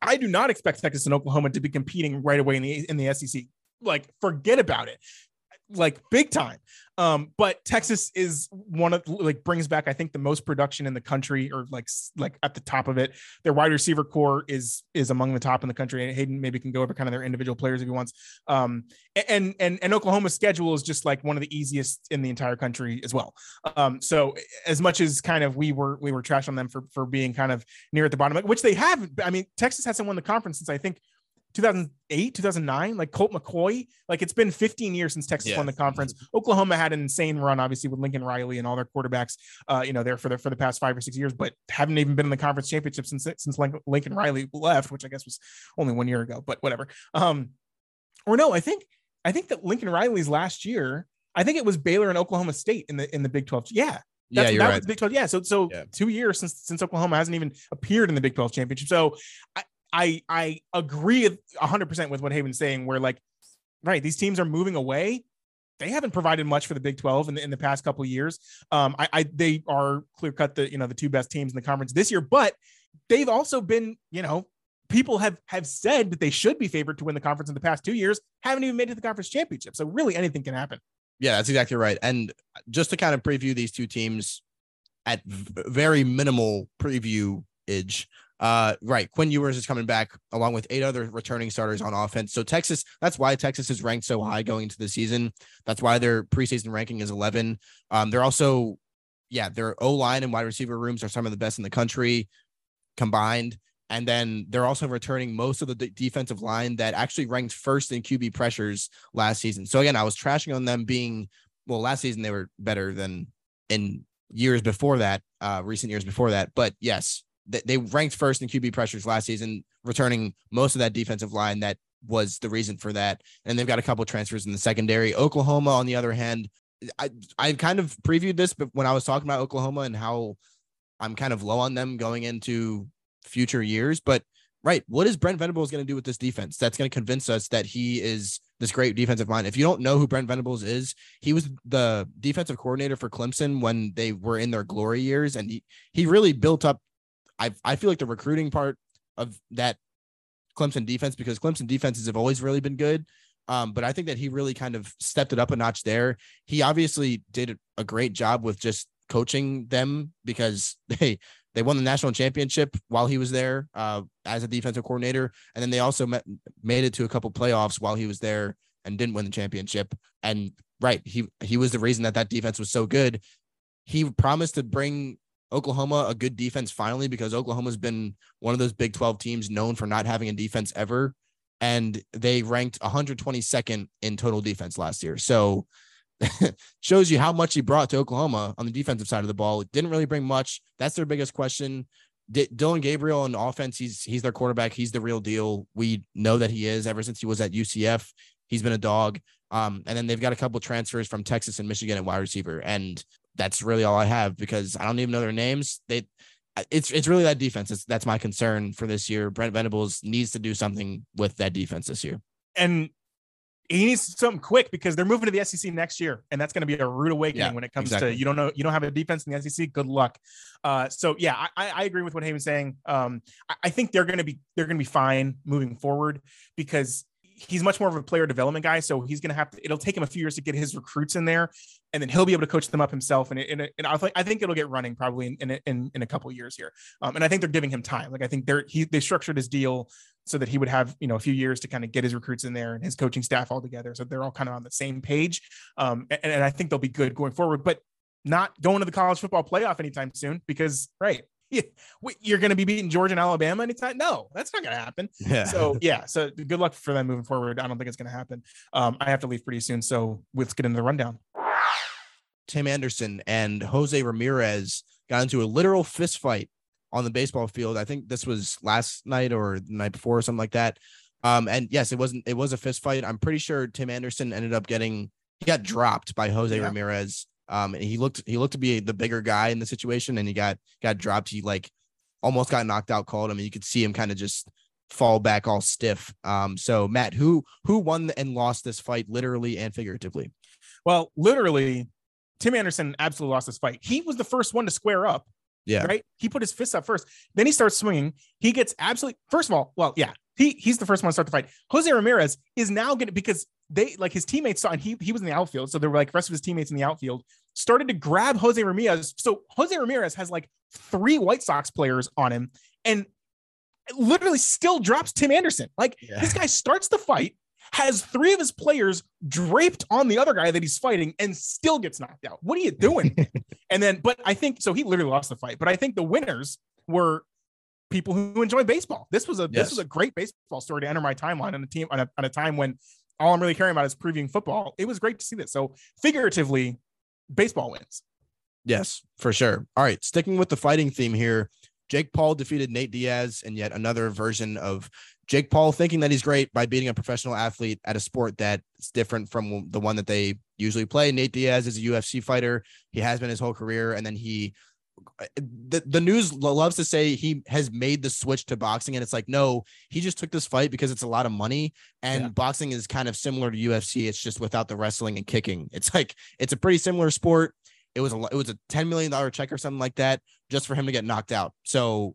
I do not expect Texas and Oklahoma to be competing right away in the in the SEC. Like, forget about it. Like big time. Um, but Texas is one of like brings back, I think, the most production in the country, or like like at the top of it. Their wide receiver corps is is among the top in the country. And Hayden maybe can go over kind of their individual players if he wants. Um, and and and Oklahoma's schedule is just like one of the easiest in the entire country as well. Um, so as much as kind of we were we were trash on them for for being kind of near at the bottom, which they haven't. I mean, Texas hasn't won the conference since I think 2008, 2009, like Colt McCoy. Like it's been 15 years since Texas Yeah. won the conference. Oklahoma had an insane run, obviously, with Lincoln Riley and all their quarterbacks, uh, you know, there for the for the past five or six years, but haven't even been in the conference championship since since Lincoln Riley left, which I guess was only one year ago, but whatever. Um, or no, I think I think that Lincoln Riley's last year, I think it was Baylor and Oklahoma State in the in the Big 12. Yeah, Yeah, you're that right. was the Big 12. Yeah. So so Yeah. two years since since Oklahoma hasn't even appeared in the Big 12 championship. So I I I agree hundred percent with what Hayden's saying, where like, right, these teams are moving away. They haven't provided much for the Big 12 in the, in the past couple of years. Um, I, I they are clear cut the you know the two best teams in the conference this year, but they've also been you know people have have said that they should be favored to win the conference in the past two years, haven't even made it to the conference championship. So really anything can happen. Yeah, that's exactly right. And just to kind of preview these two teams at very minimal preview age. Uh, right. Quinn Ewers is coming back along with eight other returning starters on offense. So Texas, that's why Texas is ranked so high going into the season. That's why their preseason ranking is 11. Um, they're also, yeah, their O line and wide receiver rooms are some of the best in the country combined. And then they're also returning most of the d- defensive line that actually ranked first in QB pressures last season. So again, I was trashing on them being well, last season they were better than in years before that, uh, recent years before that. But yes, they, they ranked first in QB pressures last season, returning most of that defensive line that was the reason for that. And they've got a couple transfers in the secondary. Oklahoma, on the other hand, I I kind of previewed this, but when I was talking about Oklahoma and how I'm kind of low on them going into future years, but right, what is Brent Venables going to do with this defense? That's going to convince us that he is this great defensive mind. If you don't know who Brent Venables is, he was the defensive coordinator for Clemson when they were in their glory years, and he he really built up. I I feel like the recruiting part of that Clemson defense because Clemson defenses have always really been good. Um, but I think that he really kind of stepped it up a notch there. He obviously did a great job with just coaching them because they they won the national championship while he was there uh, as a defensive coordinator, and then they also met, made it to a couple playoffs while he was there and didn't win the championship. And right, he he was the reason that that defense was so good. He promised to bring Oklahoma a good defense finally because Oklahoma's been one of those Big 12 teams known for not having a defense ever. And they ranked 122nd in total defense last year. So shows you how much he brought to Oklahoma on the defensive side of the ball. It didn't really bring much. That's their biggest question. D- Dillon Gabriel on offense, he's he's their quarterback. He's the real deal. We know that he is ever since he was at UCF. He's been a dog. Um, and then they've got a couple transfers from Texas and Michigan at wide receiver. And that's really all I have because I don't even know their names. They it's it's really that defense. It's, that's my concern for this year. Brent Venables needs to do something with that defense this year. and he needs something quick because they're moving to the SEC next year, and that's going to be a rude awakening Yeah, when it comes exactly. to you don't know you don't have a defense in the SEC. Good luck. Uh, so yeah, I- I, agree with what Hayden's saying. Um, I, I think they're going to be they're going to be fine moving forward because he's much more of a player development guy. So he's going to have to. It'll take him a few years to get his recruits in there, and then he'll be able to coach them up himself. And and, and I think I think it'll get running probably in in in, a couple years here. Um, and I think they're giving him time. Like I think they're he they structured his deal so that he would have you know a few years to kind of get his recruits in there and his coaching staff all together so they're all kind of on the same page um, and, and i think they'll be good going forward but not going to the college football playoff anytime soon because right you're going to be beating georgia and alabama anytime no that's not going to happen Yeah. so yeah so good luck for them moving forward i don't think it's going to happen um, i have to leave pretty soon so let's get into the rundown Tim Anderson and Jose Ramirez got into a literal fist fight on the baseball field. I think this was last night or the night before or something like that. Um, and yes, it wasn't. It was a fist fight. I'm pretty sure Tim Anderson ended up getting he got dropped by Jose Yeah. Ramirez. Um, and he looked he looked to be the bigger guy in the situation, and he got got dropped. He like almost got knocked out cold. I mean, you could see him kind of just fall back all stiff. Um, so Matt, who who won and lost this fight, literally and figuratively? Well, literally, Tim Anderson absolutely lost this fight. He was the first one to square up. Yeah. Right. He put his fists up first. Then he starts swinging. He gets absolutely, first of all, well, yeah, he he's the first one to start the fight. Jose Ramirez is now going to, because they, like his teammates saw, and he, he was in the outfield. So there were like rest of his teammates in the outfield started to grab Jose Ramirez. So Jose Ramirez has like three White Sox players on him and literally still drops Tim Anderson. Like Yeah. this guy starts the fight, has three of his players draped on the other guy that he's fighting, and still gets knocked out. What are you doing? and then, but I think so. He literally lost the fight. But I think the winners were people who enjoy baseball. This was a this was a great baseball story to enter my timeline on a team on a, on a time when all I'm really caring about is previewing football. It was great to see this. So figuratively, baseball wins. Yes, for sure. All right, sticking with the fighting theme here, Jake Paul defeated Nate Diaz and yet another version of Jake Paul thinking that he's great by beating a professional athlete at a sport that's different from the one that they usually play. Nate Diaz is a UFC fighter. He has been his whole career, and then he. The, the news loves to say he has made the switch to boxing and it's like no he just took this fight because it's a lot of money and Yeah. boxing is kind of similar to UFC it's just without the wrestling and kicking. It's like it's a pretty similar sport. It was a it was a 10 million dollar check or something like that just for him to get knocked out. So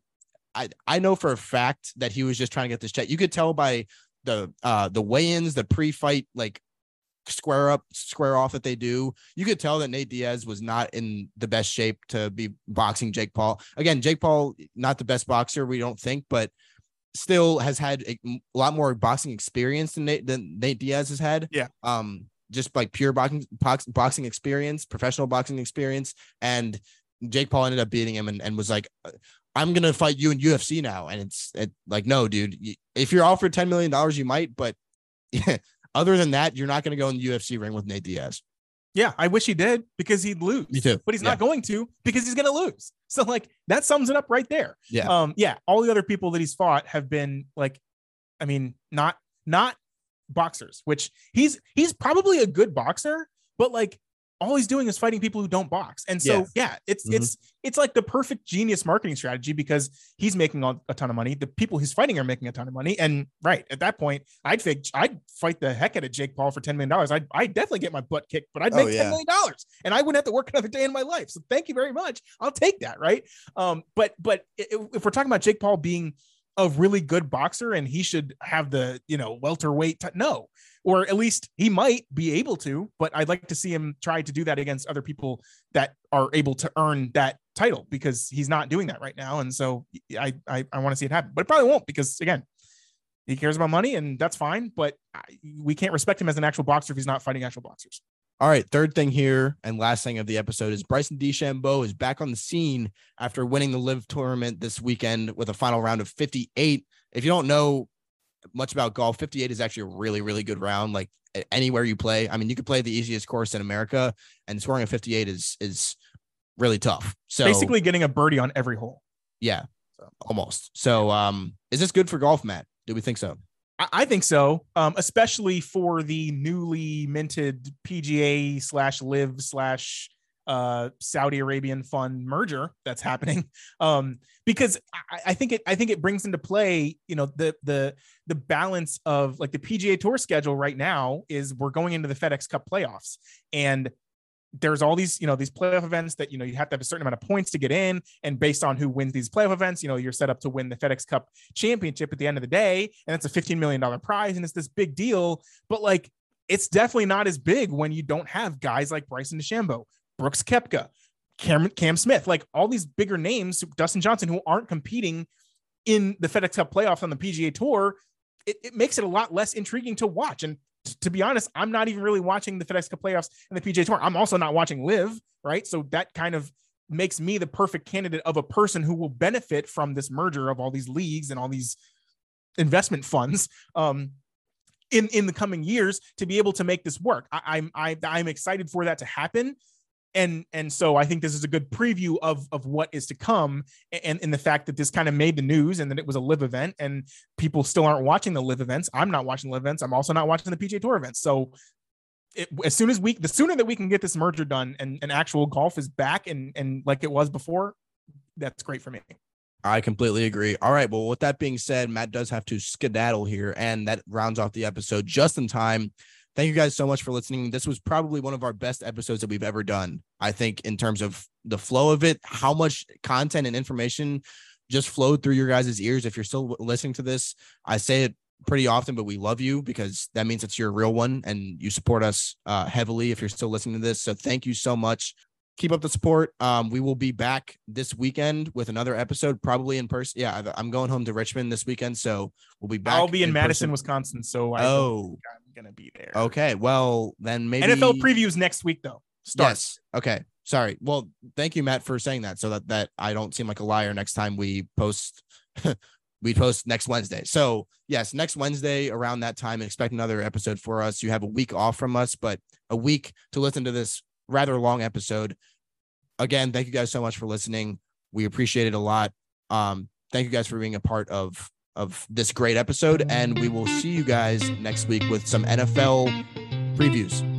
i i know for a fact that he was just trying to get this check. You could tell by the uh the weigh-ins the pre-fight like square up square off that they do. You could tell that nate diaz was not in the best shape to be boxing jake paul. Again jake paul not the best boxer we don't think but still has had a, lot more boxing experience than nate, than nate diaz has had. Yeah. um just like pure boxing box, boxing experience professional boxing experience. And jake paul ended up beating him and, and was like i'm gonna fight you in ufc now. And it's it, like no dude if you're offered 10 million dollars you might but other than that you're not gonna go in the ufc ring with nate diaz Yeah, I wish he did because he'd lose. Me too. But he's Yeah. not going to because he's going to lose. So like that sums it up right there. Yeah. Um. Yeah. All the other people that he's fought have been like, I mean, not not boxers. Which he's he's probably a good boxer, but like all he's doing is fighting people who don't box. And so Yeah. yeah, it's Mhm. it's it's like the perfect genius marketing strategy because he's making a ton of money. The people he's fighting are making a ton of money. And right at that point, I'd think I'd fight the heck out of Jake Paul for $10 million. I'd I'd definitely get my butt kicked, but I'd Oh, make yeah. $10 million and I wouldn't have to work another day in my life. So thank you very much. I'll take that. Right. Um, but but i- if we're talking about Jake Paul being a really good boxer and he should have the you know welterweight t- no or at least he might be able to but i'd like to see him try to do that against other people that are able to earn that title because he's not doing that right now. And so i i, I want to see it happen but it probably won't because again he cares about money and that's fine but we can't respect him as an actual boxer if he's not fighting actual boxers All right, third thing here and last thing of the episode is Bryson DeChambeau is back on the scene after winning the LIV tournament this weekend with a final round of 58. If you don't know much about golf, 58 is actually a really, really good round. Like anywhere you play, I mean, you could play the easiest course in America, and scoring a 58 is is really tough. So basically getting a birdie on every hole yeah, almost. So, um, is this good for golf, Matt? Do we think so? I, think so, um, especially for the newly minted PGA slash LIV slash uh, Saudi Arabian fund merger that's happening. Um, because I, I think it, I think it brings into play, you know, the the the balance of like the PGA Tour schedule right now is we're going into the FedEx Cup playoffs, and there's all these, you know, these playoff events that you know you have to have a certain amount of points to get in, and based on who wins these playoff events, you know, you're set up to win the FedEx Cup championship at the end of the day, and it's a 15 million dollar prize, and it's this big deal. But like, it's definitely not as big when you don't have guys like Bryson DeChambeau, Brooks Koepka, Cam Cam Smith, like all these bigger names, Dustin Johnson, who aren't competing in the FedEx Cup playoffs on the PGA Tour. It, it makes it a lot less intriguing to watch. And to be honest, I'm not even really watching the FedEx Cup playoffs and the PJ Tour. I'm also not watching LIV, right? So that kind of makes me the perfect candidate of a person who will benefit from this merger of all these leagues and all these investment funds. Um, in, in the coming years to be able to make this work. I, I'm I, I'm excited for that to happen and and so I think this is a good preview of of what is to come, and in the fact that this kind of made the news and that it was a live event, and people still aren't watching the live events. I'm not watching live events. I'm also not watching the PGA Tour events. So it, as soon as we, the sooner that we can get this merger done and, and actual golf is back and and like it was before, that's great for me. I completely agree. All right. Well, with that being said, Matt does have to skedaddle here, and that rounds off the episode just in time. Thank you guys so much for listening. This was probably one of our best episodes that we've ever done. I think, in terms of the flow of it, how much content and information just flowed through your guys' ears. If you're still listening to this, I say it pretty often, but we love you because that means it's your real one and you support us uh, heavily if you're still listening to this. So thank you so much keep up the support. Um, we will be back this weekend with another episode, probably in person. Yeah, I'm going home to Richmond this weekend, so we'll be back. I'll be in, in Madison, person. Wisconsin, so I oh, I'm gonna be there. Okay, well then maybe NFL previews next week though. Starts. Yes. Okay. Sorry. Well, thank you, Matt, for saying that, so that that I don't seem like a liar next time we post. we post next Wednesday. So yes, next Wednesday around that time, expect another episode for us. You have a week off from us, but a week to listen to this rather long episode. Again, thank you guys so much for listening. We appreciate it a lot. Um, thank you guys for being a part of of this great episode, and we will see you guys next week with some NFL previews.